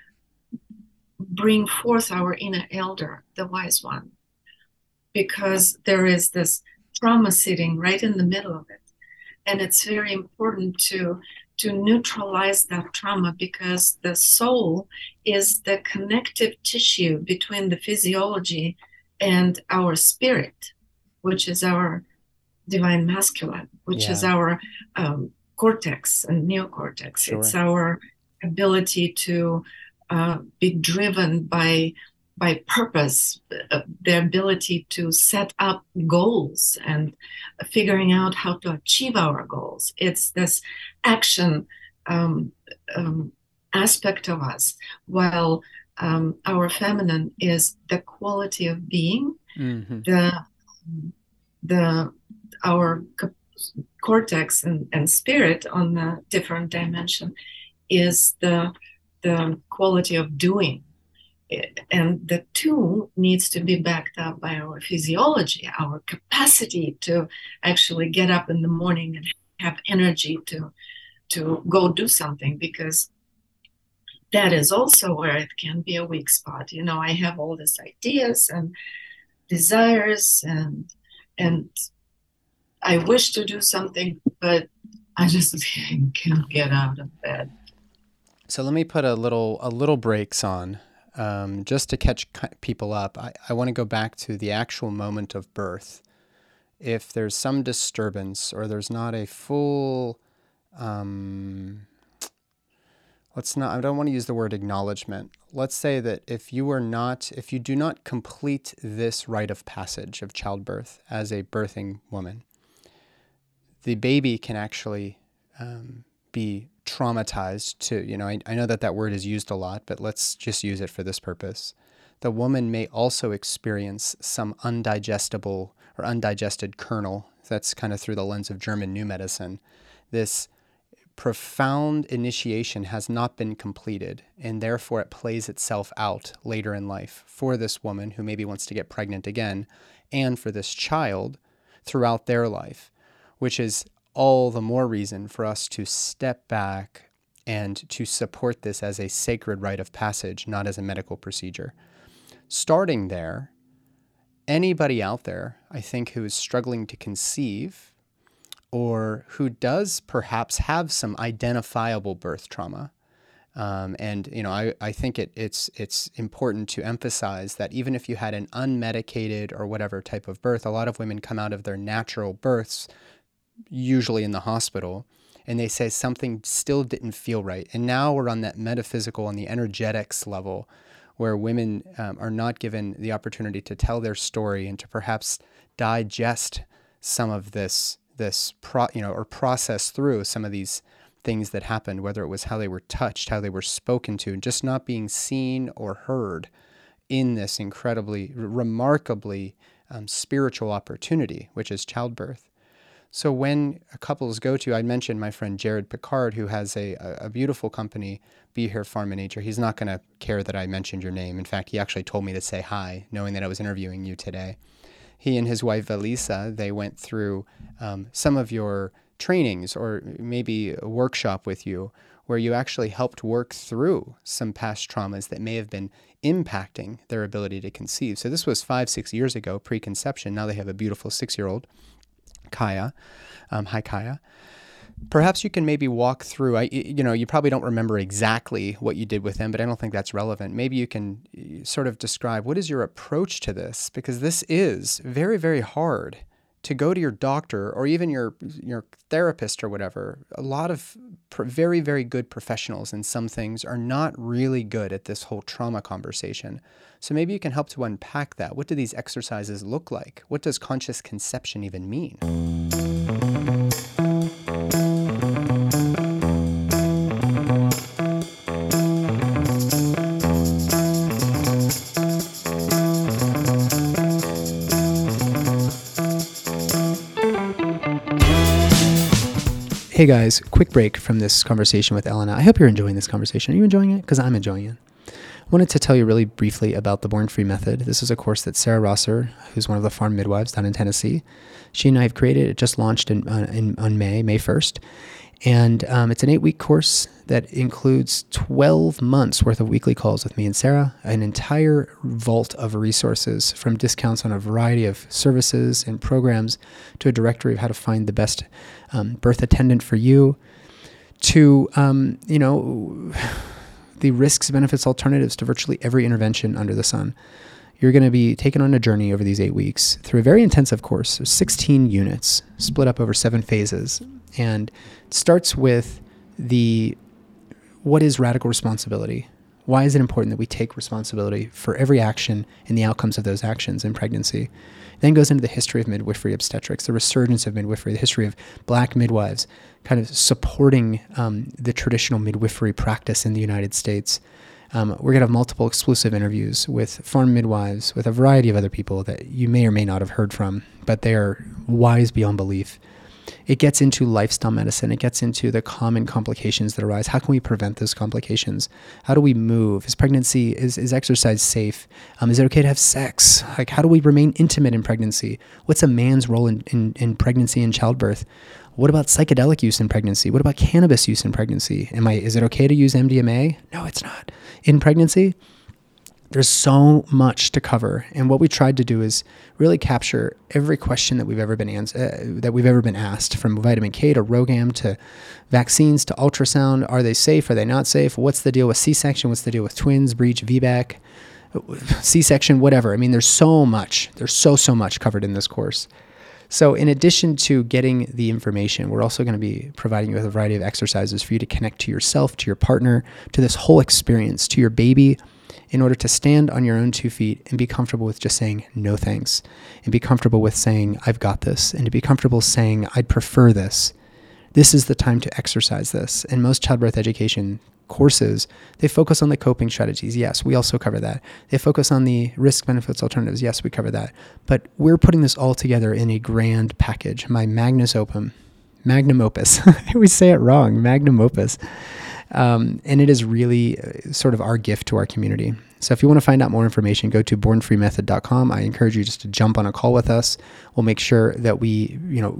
bring forth our inner elder, the wise one, because there is this trauma sitting right in the middle of it. And it's very important to to neutralize that trauma because the soul is the connective tissue between the physiology and our spirit, which is our divine masculine, which yeah. is our um, cortex and neocortex. Sure. It's our ability to uh, be driven by by purpose, uh, the ability to set up goals and figuring out how to achieve our goals. It's this action um, um, aspect of us, while um, our feminine is the quality of being, mm-hmm. the the our cortex and, and spirit on the different dimension is the the quality of doing and the two needs to be backed up by our physiology our capacity to actually get up in the morning and have energy to to go do something because that is also where it can be a weak spot. You know i have all these ideas and desires and and i wish to do something but i just can't get out of bed. So let me put a little a little brakes on um, just to catch people up. I, I want to go back to the actual moment of birth. If there's some disturbance or there's not a full, um, let's not. I don't want to use the word acknowledgement. Let's say that if you are not, if you do not complete this rite of passage of childbirth as a birthing woman, the baby can actually um, be traumatized to, you know, I, I know that that word is used a lot, but let's just use it for this purpose. The woman may also experience some undigestible or undigested kernel. That's kind of through the lens of German new medicine. This profound initiation has not been completed, and therefore it plays itself out later in life for this woman who maybe wants to get pregnant again, and for this child throughout their life, which is all the more reason for us to step back and to support this as a sacred rite of passage, not as a medical procedure. Starting there, anybody out there, I think, who is struggling to conceive or who does perhaps have some identifiable birth trauma. Um, and you know, I, I think it, it's it's important to emphasize that even if you had an unmedicated or whatever type of birth, a lot of women come out of their natural births usually in the hospital, and they say something still didn't feel right. And now we're on that metaphysical and the energetics level where women um, are not given the opportunity to tell their story and to perhaps digest some of this this pro, you know or process through some of these things that happened whether it was how they were touched how they were spoken to and just not being seen or heard in this incredibly remarkably um, spiritual opportunity which is childbirth so when couples go to, I mentioned my friend Jared Picard, who has a, a beautiful company, Be Here Farm and Nature. He's not going to care that I mentioned your name. In fact, he actually told me to say hi, knowing that I was interviewing you today. He and his wife Valisa, they went through um, some of your trainings or maybe a workshop with you where you actually helped work through some past traumas that may have been impacting their ability to conceive. So this was five, six years ago, preconception. Now they have a beautiful six year old, Kaya. Um, hi, Kaya. Perhaps you can maybe walk through. I, you know, you probably don't remember exactly what you did with them, but I don't think that's relevant. Maybe you can sort of describe what is your approach to this, because this is very, very hard to go to your doctor or even your your therapist or whatever. A lot of very very good professionals in some things are not really good at this whole trauma conversation. So maybe you can help to unpack that. What do these exercises look like? What does conscious conception even mean? Hey guys, quick break from this conversation with Elena. I hope you're enjoying this conversation. Are you enjoying it? Because I'm enjoying it. I wanted to tell you really briefly about the Born Free Method. This is a course that Sarah Rosser, who's one of the farm midwives down in Tennessee, she and I have created. It just launched in, uh, in on May, May 1st. And um, it's an eight week course that includes 12 months worth of weekly calls with me and Sarah, an entire vault of resources from discounts on a variety of services and programs to a directory of how to find the best um, birth attendant for you, to, um, you know, the risks, benefits, alternatives to virtually every intervention under the sun. You're going to be taken on a journey over these eight weeks through a very intensive course, 16 units split up over seven phases. And it starts with the what is radical responsibility? Why is it important that we take responsibility for every action and the outcomes of those actions in pregnancy? Then goes into the history of midwifery obstetrics, the resurgence of midwifery, the history of black midwives, kind of supporting um, the traditional midwifery practice in the United States. Um, we're going to have multiple exclusive interviews with farm midwives, with a variety of other people that you may or may not have heard from, but they are wise beyond belief it gets into lifestyle medicine. It gets into the common complications that arise. How can we prevent those complications? How do we move? Is pregnancy, is, is exercise safe? Um, is it okay to have sex? Like, how do we remain intimate in pregnancy? What's a man's role in, in, in pregnancy and childbirth? What about psychedelic use in pregnancy? What about cannabis use in pregnancy? Am I, is it okay to use MDMA? No, it's not. In pregnancy, there's so much to cover, and what we tried to do is really capture every question that we've ever been ans- uh, that we've ever been asked, from vitamin K to RhoGAM to vaccines to ultrasound. Are they safe? Are they not safe? What's the deal with C-section? What's the deal with twins, breech, VBAC, C-section, whatever. I mean, there's so much. There's so so much covered in this course. So, in addition to getting the information, we're also going to be providing you with a variety of exercises for you to connect to yourself, to your partner, to this whole experience, to your baby, in order to stand on your own two feet and be comfortable with just saying no thanks and be comfortable with saying I've got this and to be comfortable saying I'd prefer this. This is the time to exercise this. And most childbirth education courses, they focus on the coping strategies. Yes, we also cover that. They focus on the risk benefits alternatives. Yes, we cover that. But we're putting this all together in a grand package. My magnus opum, magnum opus. Always say it wrong, magnum opus. Um, and it is really uh, sort of our gift to our community. So if you want to find out more information, go to bornfreemethod.com. I encourage you just to jump on a call with us. We'll make sure that we, you know,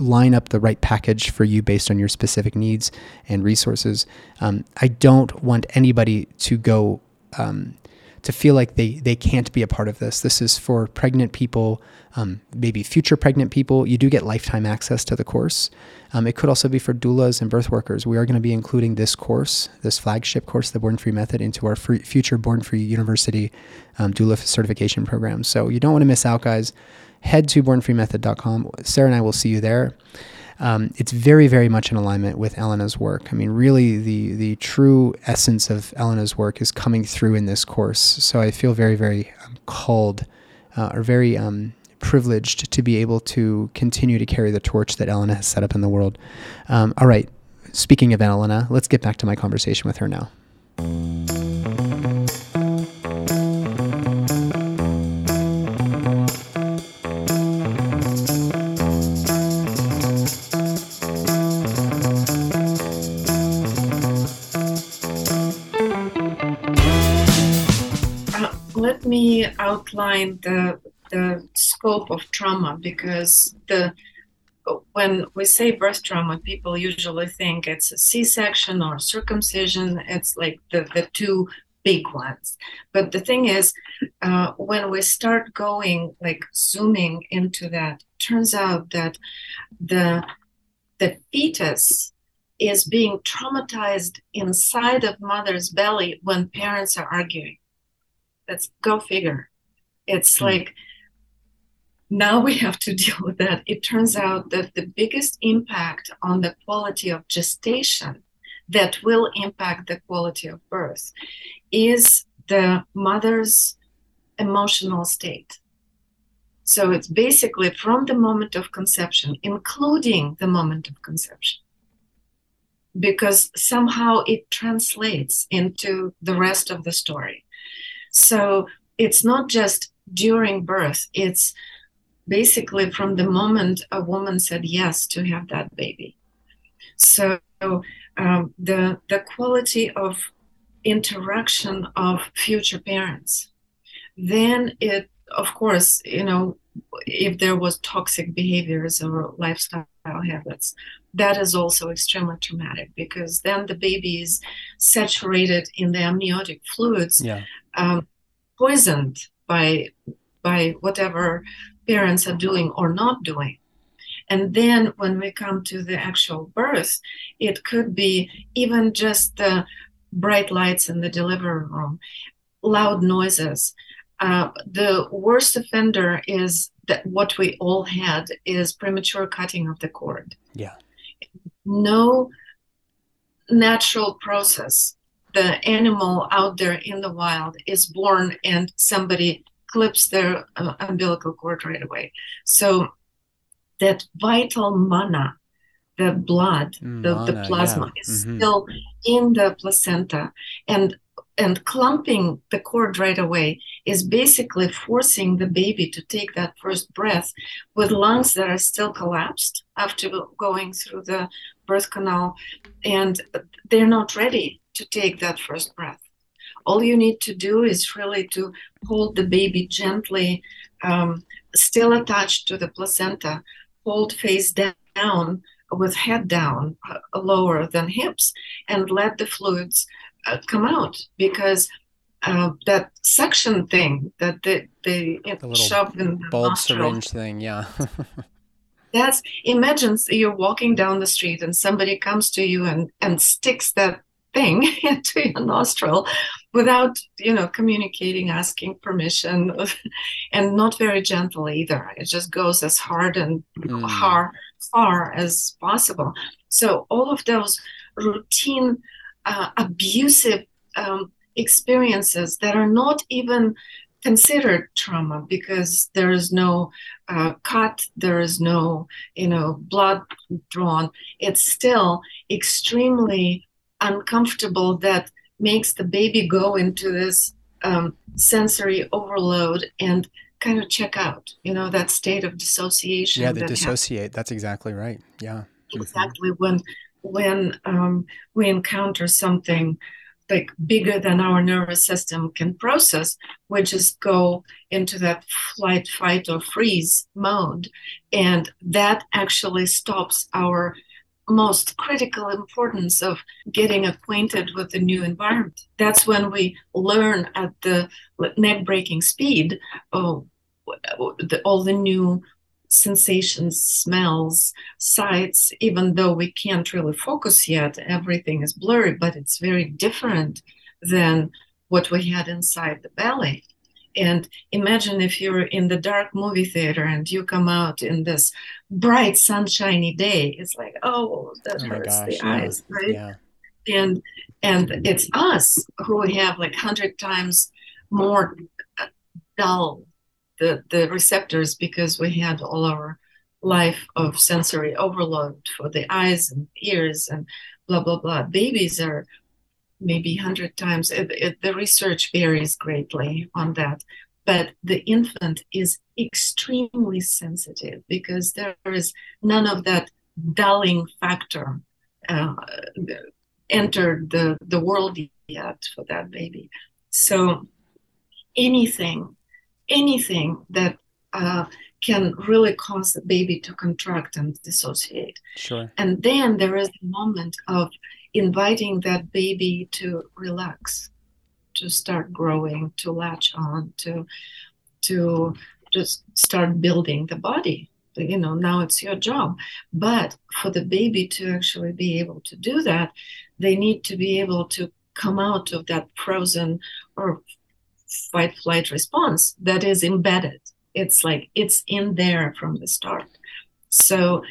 line up the right package for you based on your specific needs and resources. Um, I don't want anybody to go um, to feel like they they can't be a part of this. This is for pregnant people, um, maybe future pregnant people. You do get lifetime access to the course. Um, it could also be for doulas and birth workers. We are going to be including this course, this flagship course, the Born Free Method, into our free, future Born Free University um, doula certification program. So you don't want to miss out, guys. Head to bornfreemethod.com. Sarah and I will see you there. Um, it's very, very much in alignment with Elena's work. I mean, really, the the true essence of Elena's work is coming through in this course. So I feel very, very um, called, uh, or very um, privileged to be able to continue to carry the torch that Elena has set up in the world. Um, all right, speaking of Elena, let's get back to my conversation with her now. Outline the the scope of trauma because the when we say birth trauma, people usually think it's a C-section or circumcision. It's like the, the two big ones. But the thing is, uh, when we start going like zooming into that, turns out that the the fetus is being traumatized inside of mother's belly when parents are arguing. Let's go figure. It's mm. like now we have to deal with that. It turns out that the biggest impact on the quality of gestation that will impact the quality of birth is the mother's emotional state. So it's basically from the moment of conception, including the moment of conception, because somehow it translates into the rest of the story. So it's not just during birth, it's basically from the moment a woman said yes to have that baby. So um, the the quality of interaction of future parents, then it of course you know if there was toxic behaviors or lifestyle habits that is also extremely traumatic because then the baby is saturated in the amniotic fluids yeah. Um, poisoned by by whatever parents are doing or not doing. And then when we come to the actual birth, it could be even just the bright lights in the delivery room, loud noises. Uh, the worst offender is that what we all had is premature cutting of the cord. Yeah. No natural process. The animal out there in the wild is born and somebody clips their uh, umbilical cord right away. So that vital mana, the blood, the, mana, the plasma yeah. is mm-hmm. still in the placenta. And and clumping the cord right away is basically forcing the baby to take that first breath with lungs that are still collapsed after going through the birth canal and they're not ready to take that first breath all you need to do is really to hold the baby gently, um, still attached to the placenta, hold face down with head down, uh, lower than hips, and let the fluids uh, come out because uh, that suction thing that they, they the shove in the bulb nostril, syringe thing, yeah. that's imagine you're walking down the street and somebody comes to you and and sticks that thing into your nostril without you know communicating asking permission and not very gentle either it just goes as hard and mm. far far as possible so all of those routine uh, abusive um, experiences that are not even considered trauma because there is no uh, cut there is no you know blood drawn. It's still extremely uncomfortable that makes the baby go into this um, sensory overload and kind of check out you know that state of dissociation yeah they dissociate happens. that's exactly right. Yeah. Exactly. Mm-hmm. when when um, we encounter something like bigger than our nervous system can process we just go into that flight fight or freeze mode and that actually stops our most critical importance of getting acquainted with the new environment. That's when we learn at the neck breaking speed oh, the, all the new sensations, smells, sights, even though we can't really focus yet, everything is blurry, but it's very different than what we had inside the belly. And imagine if you're in the dark movie theater and you come out in this bright sunshiny day. It's like, oh, that oh hurts gosh, the yeah. eyes, right? Yeah. And and it's us who have like hundred times more uh, dull the the receptors because we had all our life of sensory overload for the eyes and ears and blah blah blah. Babies are maybe 100 times. It, it, the research varies greatly on that. But the infant is extremely sensitive because there is none of that dulling factor uh, entered the, the world yet for that baby. So anything, anything that uh, can really cause the baby to contract and dissociate. Sure. And then there is a moment of inviting that baby to relax, to start growing, to latch on, to to just start building the body. You know, now it's your job. But for the baby to actually be able to do that, they need to be able to come out of that frozen or fight flight response that is embedded. It's like it's in there from the start. So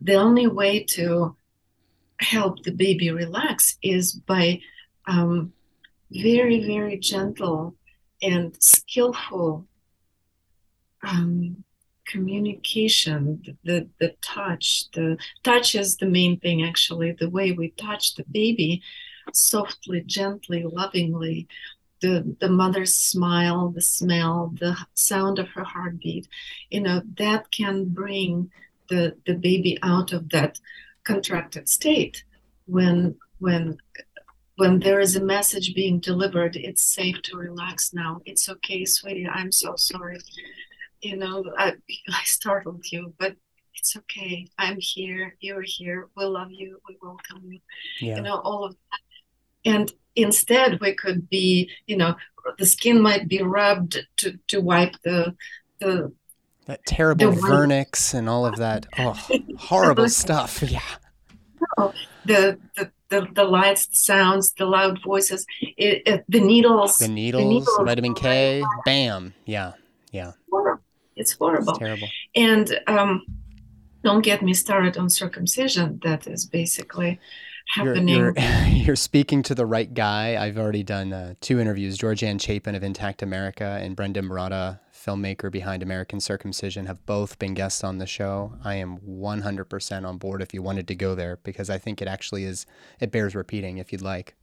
the only way to help the baby relax is by um, very very gentle and skillful um, communication. The the touch the touch is the main thing actually. The way we touch the baby softly gently lovingly the the mother's smile the smell the sound of her heartbeat you know that can bring the the baby out of that contracted state when when when there is a message being delivered it's safe to relax now. It's okay sweetie. I'm so sorry. You know i, I startled you but it's okay. I'm here. You're here. We love you. We welcome you. Yeah. you know all of that. And instead we could be you know the skin might be rubbed to to wipe the the that terrible the vernix and all of that oh horrible stuff yeah no, the, the the, the lights, the sounds, the loud voices, it, it, the needles, the needles, the needles vitamin K, bam, yeah, yeah. It's horrible. It's terrible. And um, don't get me started on circumcision. That is basically happening. You're, you're, you're, speaking to the right guy. I've already done uh, two interviews. Georgianne Chapin of Intact America and Brendon Marotta, filmmaker behind American Circumcision, have both been guests on the show. I am 100% on board if you wanted to go there because I think it actually is, it bears repeating if you'd like.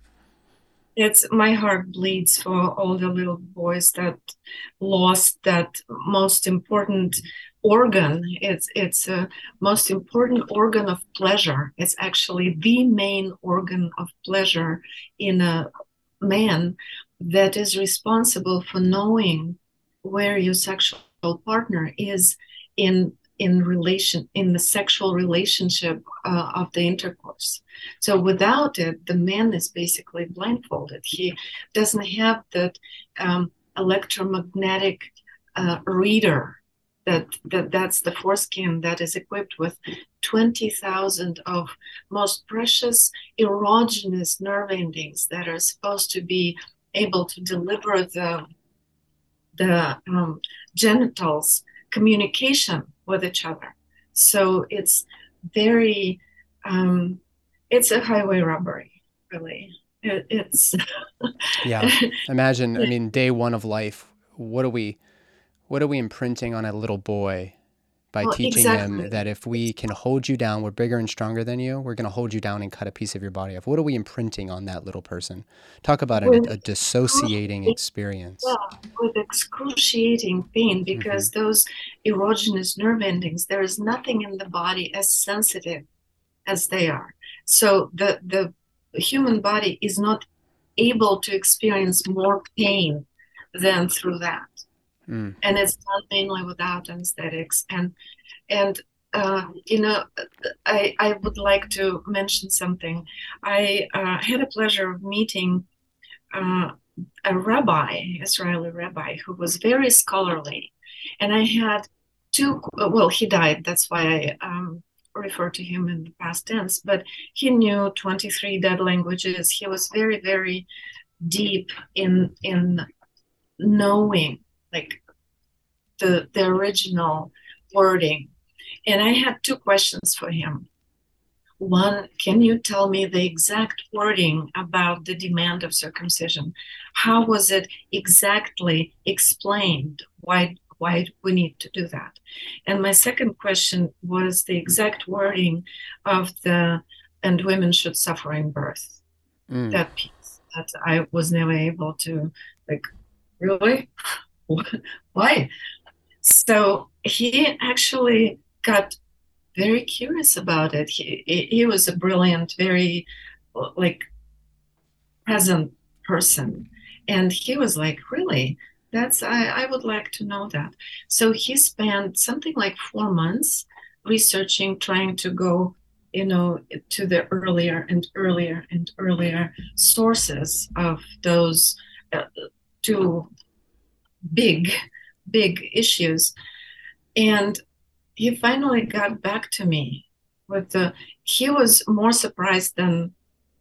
It's my heart bleeds for all the little boys that lost that most important organ it's it's a most important organ of pleasure. It's actually the main organ of pleasure in a man that is responsible for knowing where your sexual partner is in in relation in the sexual relationship uh, of the intercourse. So without it the man is basically blindfolded. He doesn't have that um, electromagnetic uh, reader that, that that's the foreskin that is equipped with 20,000 of most precious erogenous nerve endings that are supposed to be able to deliver the the um, genitals communication with each other. So it's very um, it's a highway robbery, really. It, it's yeah. Imagine, I mean, day one of life. What do we? What are we imprinting on a little boy by well, teaching exactly. him that if we can hold you down, we're bigger and stronger than you, we're going to hold you down and cut a piece of your body off. What are we imprinting on that little person? Talk about a, a dissociating experience. Yeah, with excruciating pain because mm-hmm. those erogenous nerve endings, there is nothing in the body as sensitive as they are. So the, the human body is not able to experience more pain than through that mm. and it's done mainly without anesthetics. And and uh, you know, I I would like to mention something. I uh, had a pleasure of meeting uh, a rabbi, Israeli rabbi, who was very scholarly, and I had two. Well, he died. That's why I. Um, refer to him in the past tense, but he knew 23 dead languages. He was very, very deep in in knowing like the, the original wording. And I had two questions for him. One, can you tell me the exact wording about the demand of circumcision? How was it exactly explained? Why why we need to do that? And my second question was the exact wording of the and women should suffer in birth. Mm. That piece that I was never able to like really why so he actually got very curious about it. He, he was a brilliant, very like present person. And he was like, really, that's I, I would like to know that. So he spent something like four months researching, trying to go, you know, to the earlier and earlier and earlier sources of those uh, two big, big issues. And he finally got back to me with the, he was more surprised than,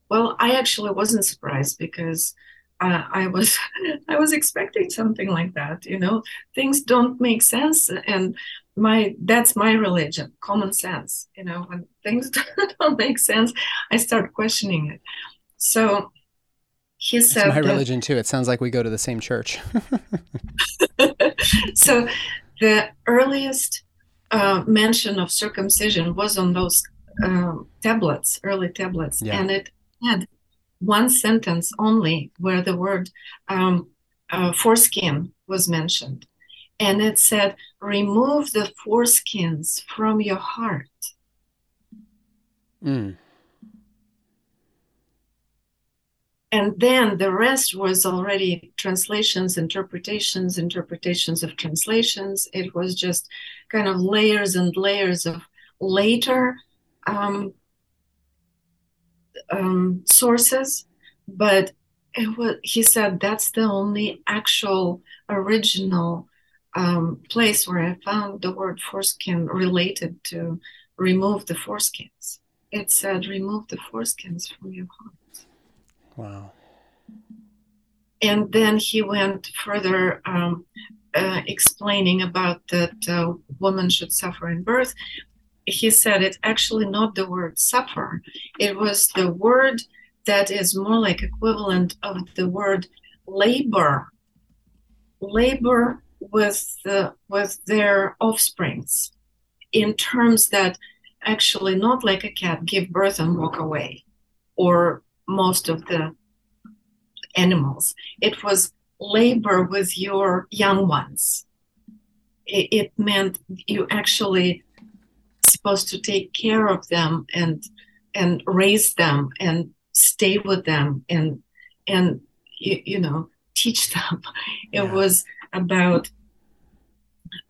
well, I actually wasn't surprised because uh, I was I was expecting something like that. You know, things don't make sense, and my that's my religion, common sense. You know, when things don't make sense, I start questioning it. So he said, "My religion too." It sounds like we go to the same church. so, the earliest uh, mention of circumcision was on those um, tablets, early tablets, yeah. and it had one sentence only where the word um, uh, foreskin was mentioned. And it said, remove the foreskins from your heart. Mm. And then the rest was already translations, interpretations, interpretations of translations. It was just kind of layers and layers of later um, um, sources, but it was, he said that's the only actual original um, place where I found the word foreskin related to remove the foreskins. It said remove the foreskins from your heart. Wow. And then he went further um, uh, explaining about that uh, woman should suffer in birth, he said it's actually not the word suffer. It was the word that is more like equivalent of the word labor. Labor with the with their offsprings in terms that actually not like a cat give birth and walk away or most of the animals. It was labor with your young ones. It, it meant you actually supposed to take care of them and and raise them and stay with them and and you, you know teach them. It yeah. was about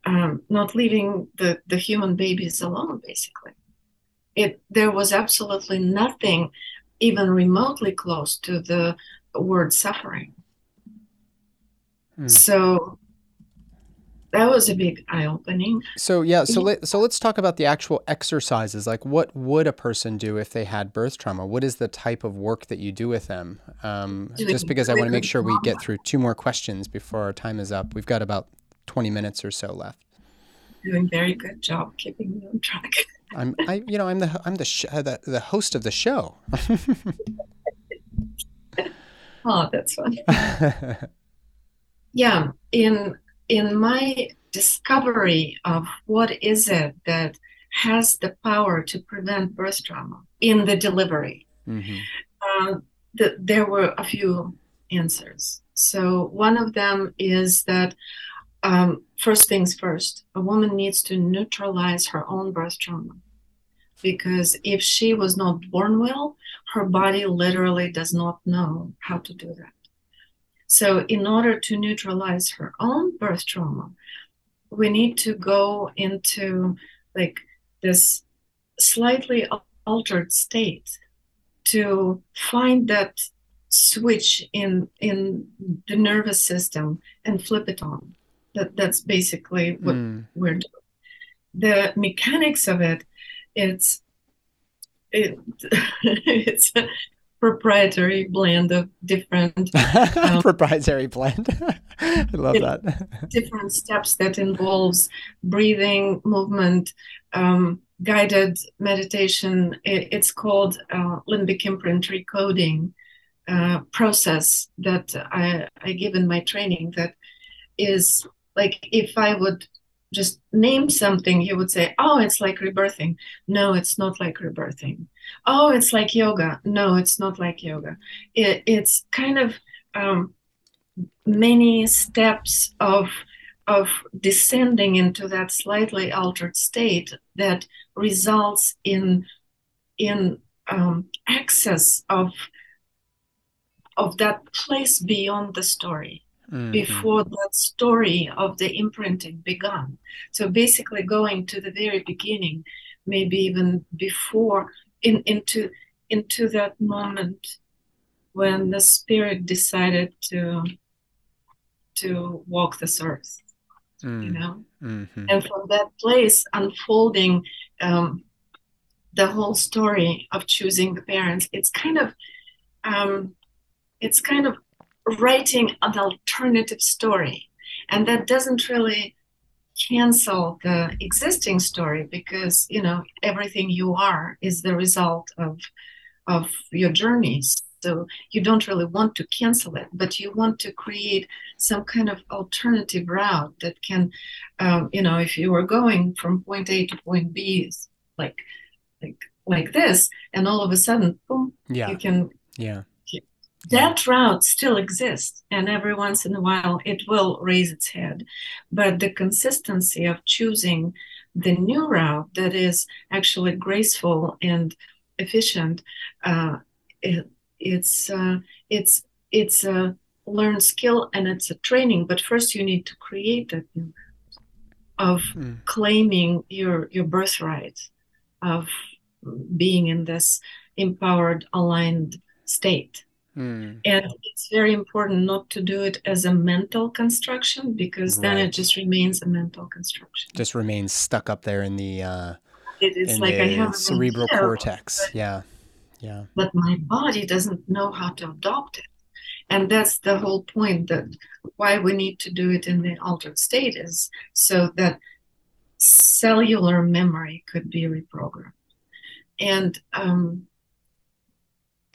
um, not leaving the the human babies alone basically. It there was absolutely nothing even remotely close to the word suffering mm. so that was a big eye opening. So yeah, so let, so let's talk about the actual exercises. Like, what would a person do if they had birth trauma? What is the type of work that you do with them? Um, just because I want to make sure we get through two more questions before our time is up. We've got about twenty minutes or so left. Doing very good job keeping me on track. I'm I you know I'm the I'm the sh- the, the host of the show. oh, that's funny. yeah, in in my discovery of what is it that has the power to prevent birth trauma in the delivery, mm-hmm. uh, the, there were a few answers. So one of them is that um, first things first, a woman needs to neutralize her own birth trauma. Because if she was not born well, her body literally does not know how to do that. So, in order to neutralize her own birth trauma, we need to go into like this slightly altered state to find that switch in in the nervous system and flip it on. That that's basically what mm. we're doing. The mechanics of it, it's it, it's proprietary blend of different um, proprietary blend. I love that. different steps that involves breathing, movement, um, guided meditation. It, it's called uh, limbic imprint recoding uh, process that I, I give in my training. That is like if I would just name something, he would say, Oh, it's like rebirthing. No, it's not like rebirthing. Oh, it's like yoga. No, it's not like yoga. It, it's kind of um, many steps of of descending into that slightly altered state that results in in um, access of of that place beyond the story mm-hmm. before that story of the imprinting began. So basically, going to the very beginning, maybe even before in, into into that moment when the spirit decided to to walk this earth mm. you know mm-hmm. and from that place unfolding um, the whole story of choosing the parents it's kind of um, it's kind of writing an alternative story. And that doesn't really cancel the existing story because you know everything you are is the result of of your journeys. So you don't really want to cancel it but you want to create some kind of alternative route that can um, you know if you were going from point a to point b like like like this and all of a sudden boom yeah. you can yeah that route still exists and every once in a while it will raise its head. But the consistency of choosing the new route that is actually graceful and efficient uh, it, it's uh, it's it's a learned skill and it's a training but first you need to create that new of mm. claiming your your birthright of being in this empowered aligned state Mm. And it's very important not to do it as a mental construction because then it just remains a mental construction. Just remains stuck up there in the uh, it is in like the I have cerebral cortex. But, yeah, yeah. But my body doesn't know how to adopt it, and that's the whole point. That why we need to do it in the altered state is so that cellular memory could be reprogrammed, and um,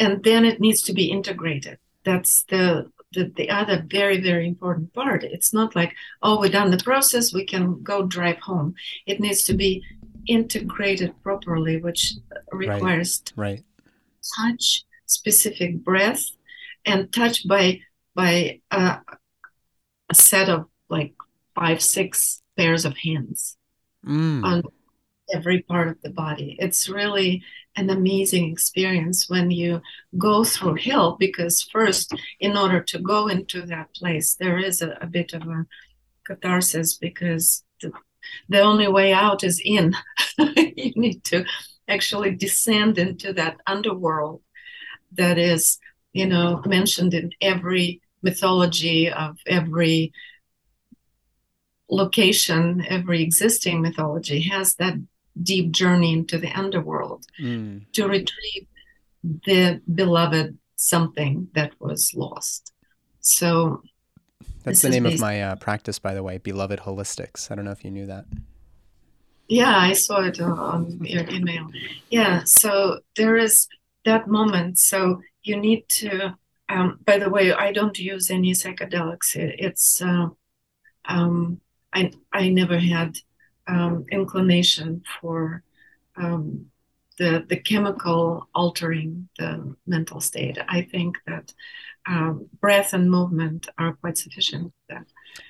and then it needs to be integrated. That's the, the the other very very important part. It's not like oh we've done the process we can go drive home. It needs to be integrated properly which requires right, right. touch specific breath and touch by by uh, a set of like five six pairs of hands. Mm. on every part of the body. It's really an amazing experience when you go through hell because first in order to go into that place there is a, a bit of a catharsis because the, the only way out is in. You need to actually descend into that underworld that is you know mentioned in every mythology of every location every existing mythology has that deep journey into the underworld mm. to retrieve the beloved something that was lost. So that's the name of my uh, practice, by the way, Beloved Holistics. I don't know if you knew that. Yeah, I saw it on your email. Yeah, so there is that moment. So you need to. Um, by the way, I don't use any psychedelics. It, it's uh, um, I I never had um, inclination for um, the the chemical altering the mental state. I think that um, breath and movement are quite sufficient.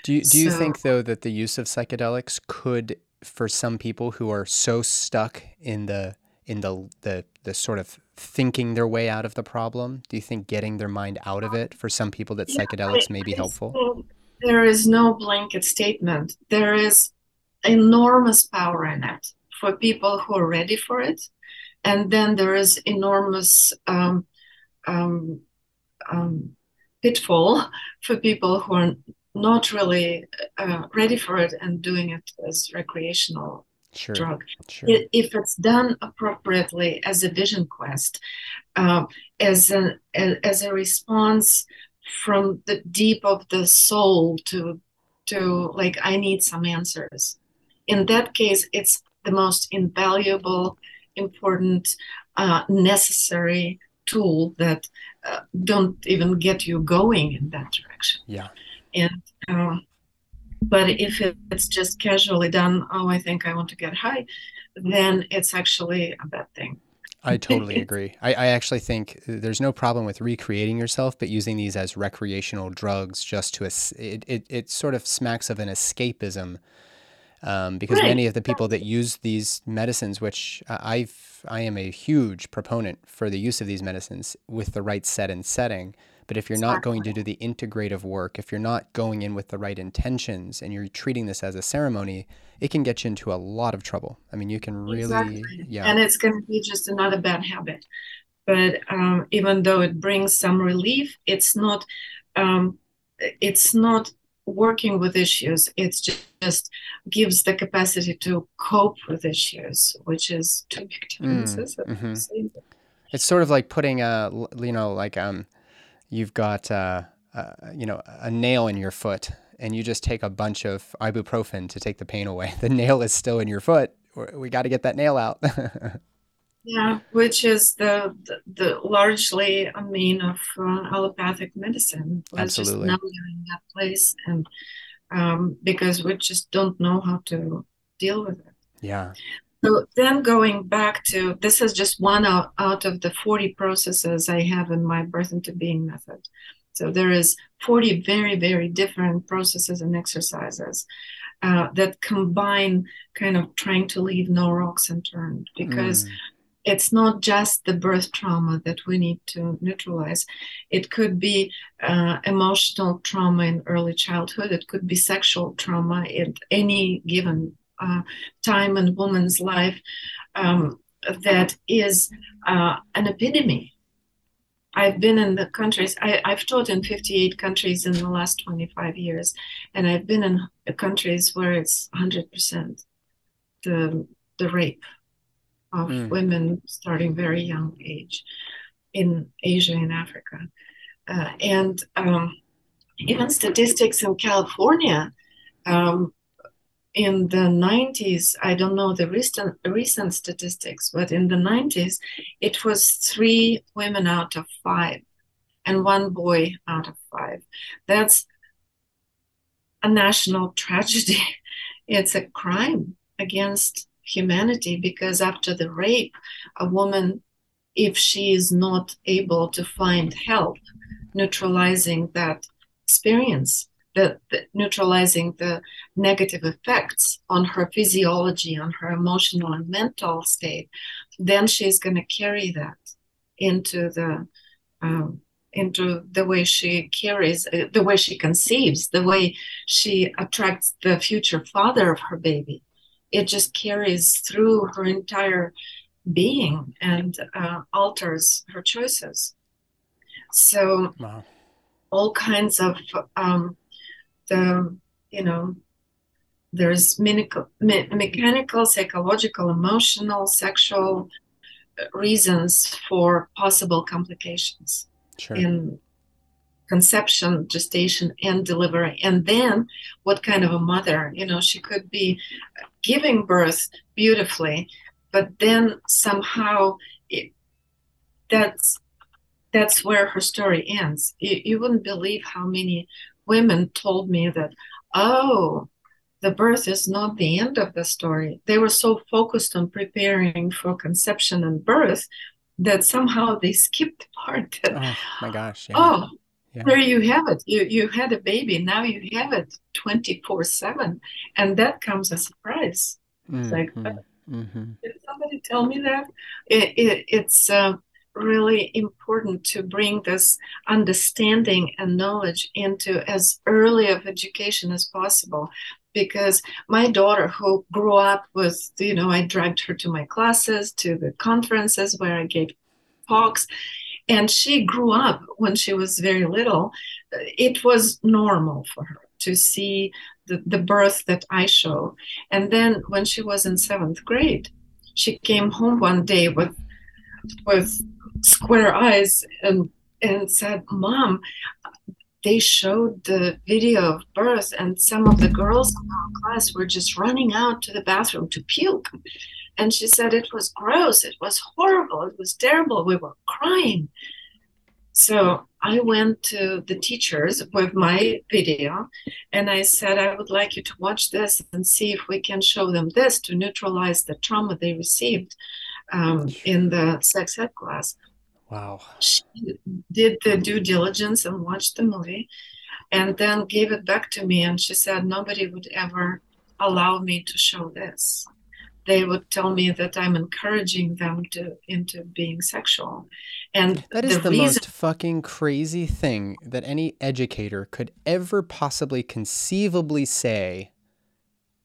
Do you do you so, think though that the use of psychedelics could, for some people who are so stuck in the in the the the sort of thinking their way out of the problem, do you think getting their mind out of it for some people that yeah, psychedelics I, may be helpful? There is no blanket statement. There is enormous power in it for people who are ready for it. And then there is enormous um, um, um, pitfall for people who are not really uh, ready for it and doing it as recreational sure, drug. Sure. If it's done appropriately as a vision quest, uh, as a as a response from the deep of the soul to to like I need some answers in that case, it's the most invaluable, important, uh, necessary tool that uh, don't even get you going in that direction. Yeah. And uh, but if it's just casually done, oh, I think I want to get high, then it's actually a bad thing. I totally agree. I, I, actually think there's no problem with recreating yourself, but using these as recreational drugs just to it, it, it sort of smacks of an escapism um, because right. many of the people that use these medicines, which I've I am a huge proponent for the use of these medicines with the right set and setting, But if you're exactly. not going to do the integrative work, if you're not going in with the right intentions and you're treating this as a ceremony, it can get you into a lot of trouble. I mean, you can really, exactly. yeah. And it's going to be just another bad habit. But um, even though it brings some relief, it's not, um, it's not working with issues. It's just, just, gives the capacity to cope with issues, which is two big differences. Mm, mm-hmm. It's sort of like putting a, you know, like um, you've got, uh, uh, you know, a nail in your foot, and you just take a bunch of ibuprofen to take the pain away. The nail is still in your foot. We got to get that nail out. yeah, which is the, the, the largely a mean of uh, allopathic medicine. Absolutely. Just in that place, and um, because we just don't know how to deal with it. Yeah. So then going back to this is just one out, out of the 40 processes I have in my birth into being method. So there is 40 very, very different processes and exercises uh, that combine kind of trying to leave no rocks unturned because mm. It's not just the birth trauma that we need to neutralize. It could be uh, emotional trauma in early childhood. It could be sexual trauma at any given uh, time in woman's life um, that is uh, an epidemic. I've been in the countries, I, have taught in 58 countries in the last 25 years, and I've been in countries where it's 100% the, the rape of mm. women starting very young age in Asia and Africa. Uh, and um, even statistics in California um, in the 90s i don't know the recent recent statistics but in the 90s it was three women out of five and one boy out of five that's a national tragedy it's a crime against humanity because after the rape a woman if she is not able to find help neutralizing that experience the, the, neutralizing the negative effects on her physiology, on her emotional and mental state, then she's going to carry that into the um, into the way she carries, uh, the way she conceives, the way she attracts the future father of her baby. It just carries through her entire being and uh, alters her choices. So, wow. all kinds of um, the you know there's mechanical, me- mechanical psychological emotional sexual uh, reasons for possible complications sure. in conception gestation and delivery and then what kind of a mother you know she could be giving birth beautifully but then somehow it, that's that's where her story ends you, you wouldn't believe how many women told me that, oh, the birth is not the end of the story. They were so focused on preparing for conception and birth that somehow they skipped the part that, oh my gosh, yeah. oh, yeah. there you have it. You you had a baby, now you have it 24 7. And that comes as a surprise. Mm-hmm. It's like, mm-hmm. did somebody tell me that? It, it, it's, uh, really important to bring this understanding and knowledge into as early of education as possible because my daughter who grew up with you know i dragged her to my classes to the conferences where i gave talks and she grew up when she was very little it was normal for her to see the, the birth that i show and then when she was in seventh grade she came home one day with with square eyes and and said, "Mom, they showed the video of birth, and some of the girls in our class were just running out to the bathroom to puke." And she said it was gross, it was horrible, it was terrible. We were crying. So I went to the teachers with my video and I said, I would like you to watch this and see if we can show them this to neutralize the trauma they received um, in the sex ed class. Wow. She did the due diligence and watched the movie and then gave it back to me. And she said, Nobody would ever allow me to show this. They would tell me that I'm encouraging them to into being sexual. And that is the, the, reason, most fucking crazy thing that any educator could ever possibly conceivably say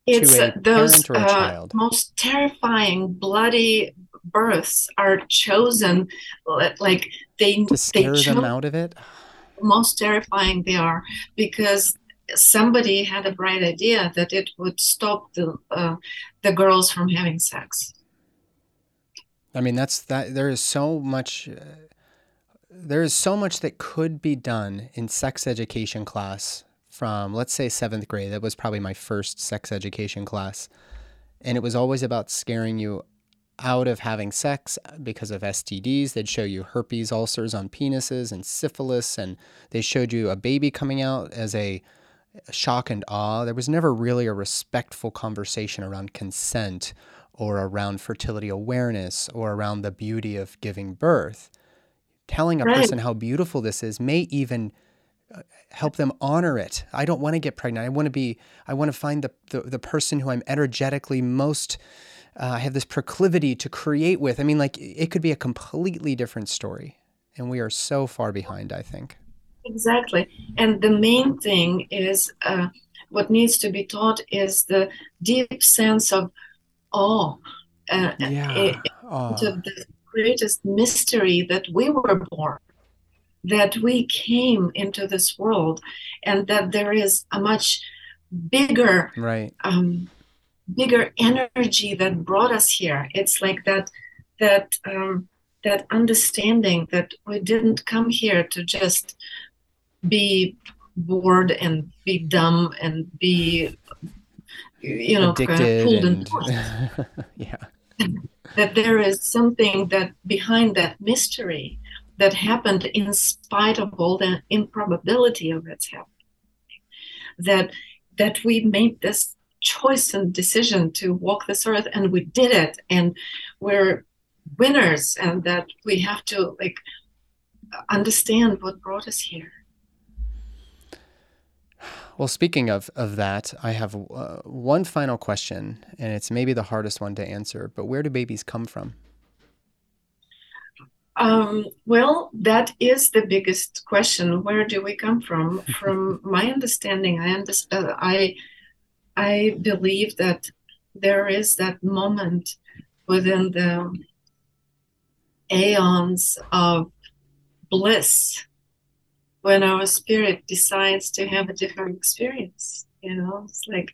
it's to a those parent or a uh, child. most terrifying, bloody births are chosen like they to scare they them cho- out of it. most terrifying they are because somebody had a bright idea that it would stop the uh, the girls from having sex. I mean, that's that. There is so much. Uh, there is so much that could be done in sex education class from, let's say, seventh grade. That was probably my first sex education class, and it was always about scaring you out of having sex because of STDs. They'd show you herpes ulcers on penises and syphilis, and they showed you a baby coming out as a shock and awe. There was never really a respectful conversation around consent or around fertility awareness or around the beauty of giving birth. Telling a Right. person how beautiful this is may even uh, help them honor it. I don't want to get pregnant. I want to be, I want to find the, the, the person who I'm energetically most, uh, I have this proclivity to create with. I mean, like, it could be a completely different story. And we are so far behind, I think. Exactly. And the main thing is uh, what needs to be taught is the deep sense of awe. Uh, Yeah. it- to the greatest mystery that we were born, that we came into this world, and that there is a much bigger, right. um, bigger energy that brought us here. It's like that, that, um, that understanding that we didn't come here to just be bored and be dumb and be, you know, kind of addicted pulled and and yeah. That there is something that behind that mystery that happened in spite of all the improbability of its happening. That that we made this choice and decision to walk this earth and we did it and we're winners and that we have to like understand what brought us here well speaking of of that i have uh, one final question and it's maybe the hardest one to answer but where do babies come from Um, well, that is the biggest question. Where do we come from? From my understanding, I understand. I I believe that there is that moment within the aeons of bliss when our spirit decides to have a different experience. You know, it's like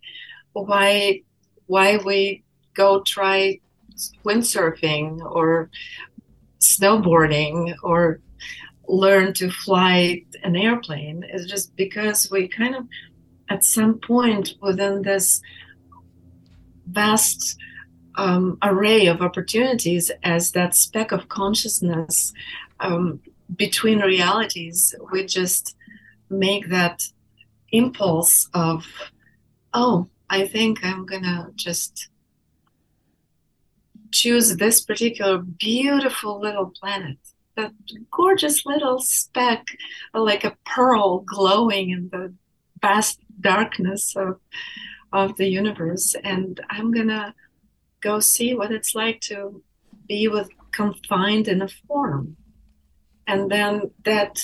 why why we go try windsurfing or snowboarding or learn to fly an airplane is just because we kind of at some point within this vast um, array of opportunities as that speck of consciousness um, between realities we just make that impulse of oh i think i'm gonna just choose this particular beautiful little planet. That gorgeous little speck like a pearl glowing in the vast darkness of of the universe. And i'm gonna go see what it's like to be with confined in a form and then that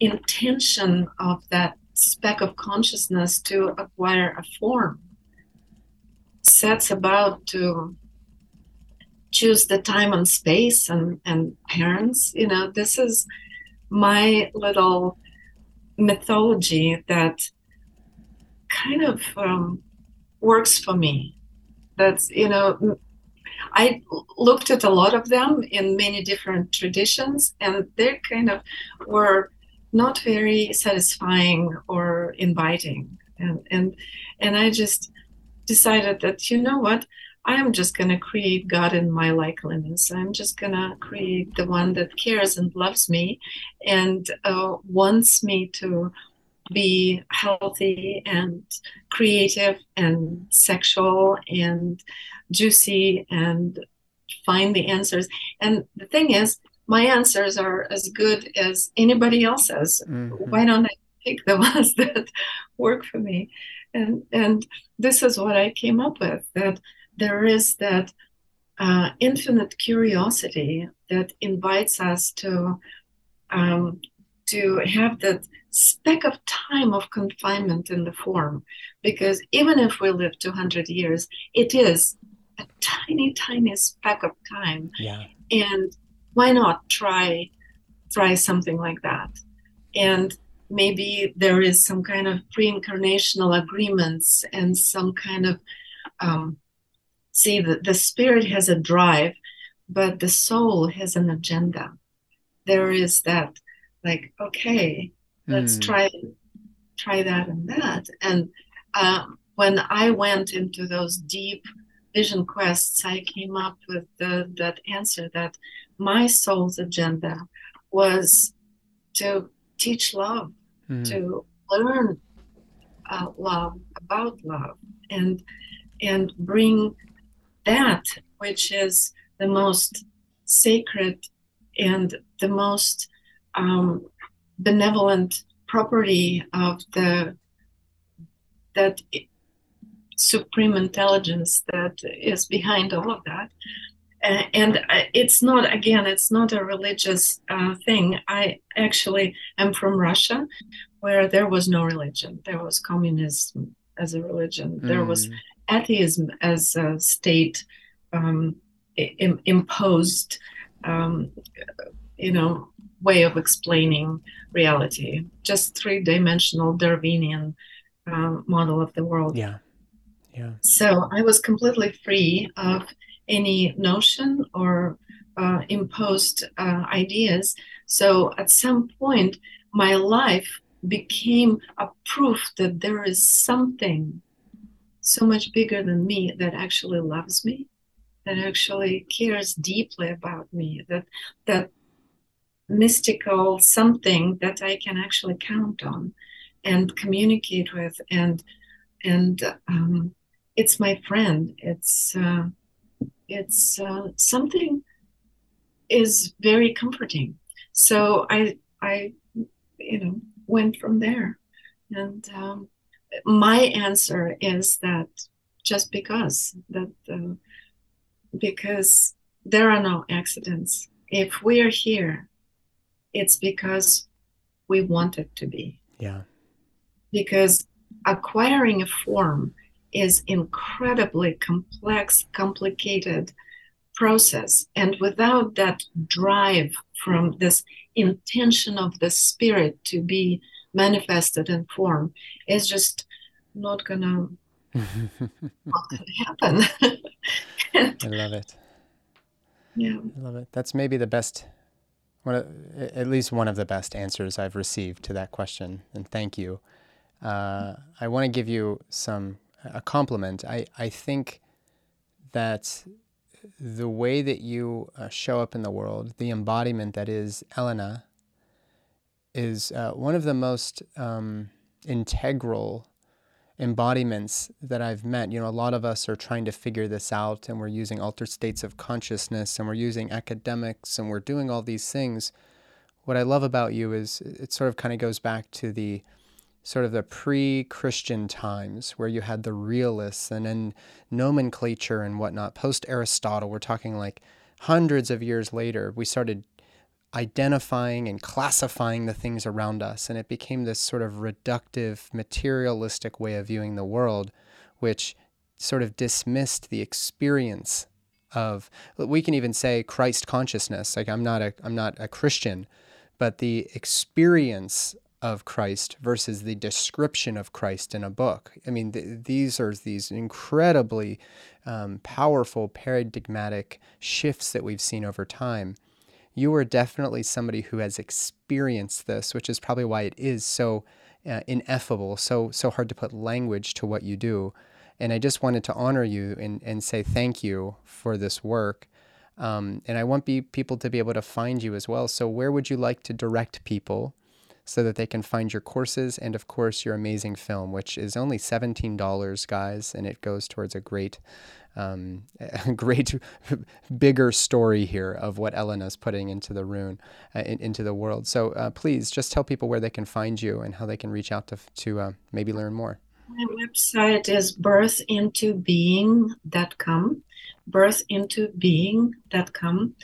intention of that speck of consciousness to acquire a form sets about to choose the time and space and, and parents. You know, this is my little mythology that kind of um, works for me. That's, you know, I looked at a lot of them in many different traditions, and they kind of were not very satisfying or inviting. And, and, and I just decided that, you know what? I'm just going to create God in my likeness. I'm just going to create the one that cares and loves me and uh, wants me to be healthy and creative and sexual and juicy and find the answers. And the thing is, my answers are as good as anybody else's. Mhm. Why don't I pick the ones that work for me? And and this is what I came up with that there is that uh, infinite curiosity that invites us to um, to have that speck of time of confinement in the form because even if we live 200 years it is a tiny tiny speck of time. Yeah. And why not try try something like that? And maybe there is some kind of pre-incarnational agreements and some kind of um, see the, the spirit has a drive but the soul has an agenda. There is that like okay let's mm. try try that and that. And um, when i went into those deep vision quests i came up with the, that answer that my soul's agenda was to teach love mm. to learn uh, love about love and and bring that which is the most sacred and the most um, benevolent property of the that supreme intelligence that is behind all of that. Uh, and it's not again it's not a religious uh, thing. I actually am from russia where there was no religion. There was communism as a religion. Mm. there was mm. atheism as a state um, Im- imposed um, you know way of explaining reality. Just three-dimensional darwinian uh, model of the world. Yeah so i was completely free of any notion or uh, imposed uh, ideas. So at some point my life became a proof that there is something so much bigger than me that actually loves me that actually cares deeply about me that that mystical something that I can actually count on and communicate with and and um, it's my friend it's uh, it's uh, something is very comforting so I I you know went from there and um, my answer is that just because that uh, because there are no accidents if we are here it's because we want it to be. Yeah. Because acquiring a form is incredibly complex, complicated process. And without that drive from this intention of the spirit to be manifested in form, it's just not gonna not gonna happen. I love it. Yeah. I love it. That's maybe the best one of, at least one of the best answers I've received to that question, and thank you. Uh, I want to give you some a compliment. I I think that the way that you uh, show up in the world, the embodiment that is Elena, is uh, one of the most um, integral embodiments that I've met. You know, a lot of us are trying to figure this out and we're using altered states of consciousness and we're using academics and we're doing all these things. What I love about you is it sort of kind of goes back to the sort of the pre-Christian times where you had the realists and then nomenclature and whatnot. Post Aristotle, we're talking like hundreds of years later, we started identifying and classifying the things around us. And it became this sort of reductive, materialistic way of viewing the world, which sort of dismissed the experience of we can even say Christ consciousness. Like I'm not a I'm not a Christian, but the experience of Christ versus the description of Christ in a book. I mean, th- these are these incredibly um, powerful paradigmatic shifts that we've seen over time you are definitely somebody who has experienced this, which is probably why it is so uh, ineffable, so so hard to put language to what you do. And I just wanted to honor you and, and say thank you for this work. Um, and I want be, people to be able to find you as well. So where would you like to direct people so that they can find your courses and of course your amazing film, which is only $17, guys, and it goes towards a great um, a great bigger story here of what Elena's putting into the rune, uh, in, into the world. So uh, please just tell people where they can find you and how they can reach out to, to uh, maybe learn more. My website is birthintobeing.com birthintobeing.com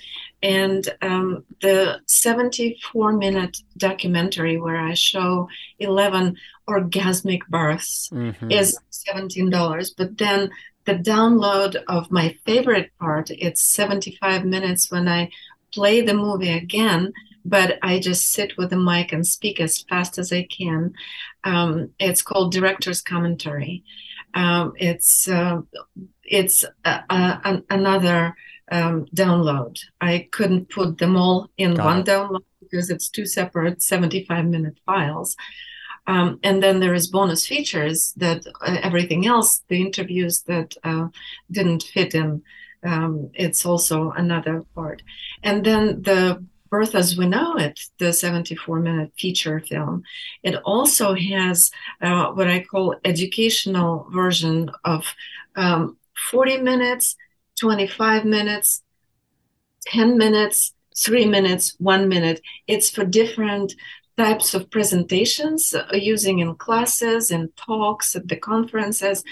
and um, the 74 minute documentary where i show 11 orgasmic births mm-hmm. is $17 but then the download of my favorite part it's 75 minutes when i play the movie again but i just sit with the mic and speak as fast as i can. Um, it's called director's commentary. Um, it's uh, it's a, a, another um, download. I couldn't put them all in Got one it. download because it's two separate 75 minute files. Um, and then there is bonus features that uh, everything else, the interviews that uh, didn't fit in, um, it's also another part. And then the Birth as We Know It, the 74 minute feature film, it also has uh, what I call educational version of um, 40 minutes, 25 minutes, 10 minutes, three minutes, one minute. It's for different types of presentations uh, using in classes and talks at the conferences.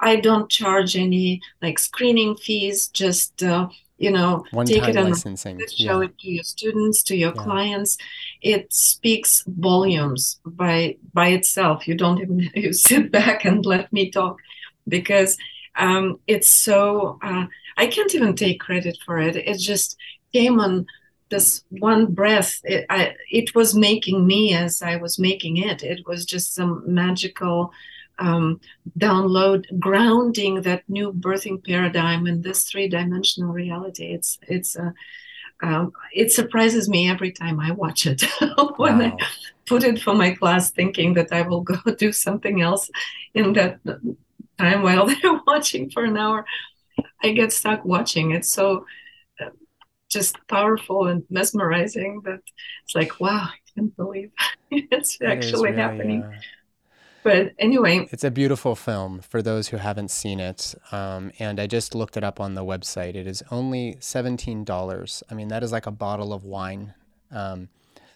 I don't charge any like screening fees, just uh, you know, One take it and licensing. show yeah. it to your students, to your yeah. clients. It speaks volumes by by itself. You don't even you sit back and let me talk because um, it's so uh, I can't even take credit for it. It just came on this one breath. It, I, it was making me as I was making it. It was just some magical um, download, grounding that new birthing paradigm in this three-dimensional reality. It's it's a uh, um, it surprises me every time I watch it when wow. I put it for my class, thinking that I will go do something else in that time while they're watching for an hour. I get stuck watching. It's so uh, just powerful and mesmerizing that it's like, wow, I can't believe it's that actually really, happening. Uh, but anyway, it's a beautiful film for those who haven't seen it. Um, and I just looked it up on the website. It is only $17. I mean, that is like a bottle of wine. Um,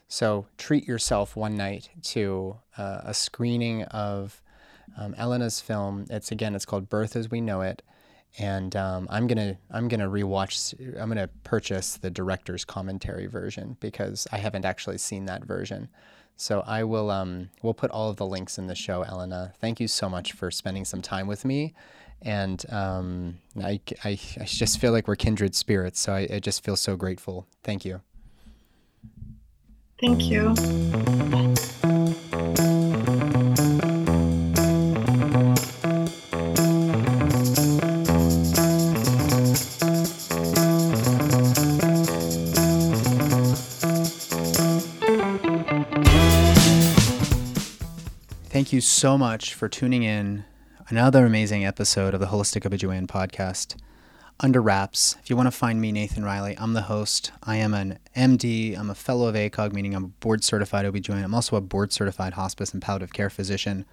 so treat yourself one night to uh, a screening of um, Elena's film. It's again, it's called Birth as We Know It, and um, I'm gonna I'm gonna rewatch. I'm gonna purchase the director's commentary version because I haven't actually seen that version. So I will um, we'll put all of the links in the show, Elena. Thank you so much for spending some time with me, and um, I, I, I just feel like we're kindred spirits. So I, I just feel so grateful. Thank you. Thank you. Thank you so much for tuning in. Another amazing episode of the Holistic OBGYN podcast. Under wraps, if you want to find me, Nathan Riley, I'm the host. I am an MD. I'm a fellow of ACOG, meaning I'm a board certified OBGYN. I'm also a board certified hospice and palliative care physician.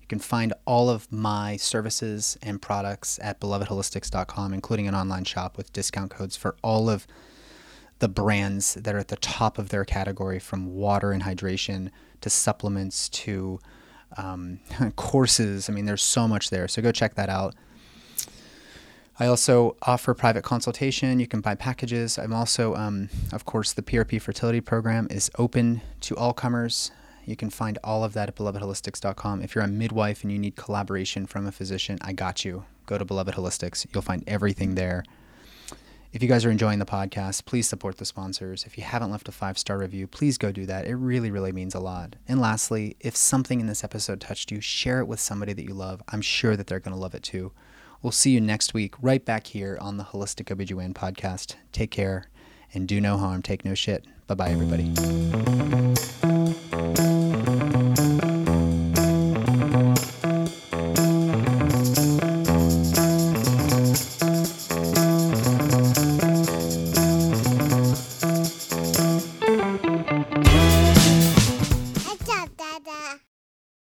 You can find all of my services and products at belovedholistics.com, including an online shop with discount codes for all of the brands that are at the top of their category from water and hydration to supplements to um, courses. I mean, there's so much there. So go check that out. I also offer private consultation. You can buy packages. I'm also, um, of course, the PRP fertility program is open to all comers. You can find all of that at belovedholistics.com. If you're a midwife and you need collaboration from a physician, I got you. Go to Beloved Holistics. You'll find everything there. If you guys are enjoying the podcast, please support the sponsors. If you haven't left a five star review, please go do that. It really, really means a lot. And lastly, if something in this episode touched you, share it with somebody that you love. I'm sure that they're going to love it too. We'll see you next week, right back here on the Holistic OBGYN podcast. Take care and do no harm. Take no shit. Bye bye, everybody.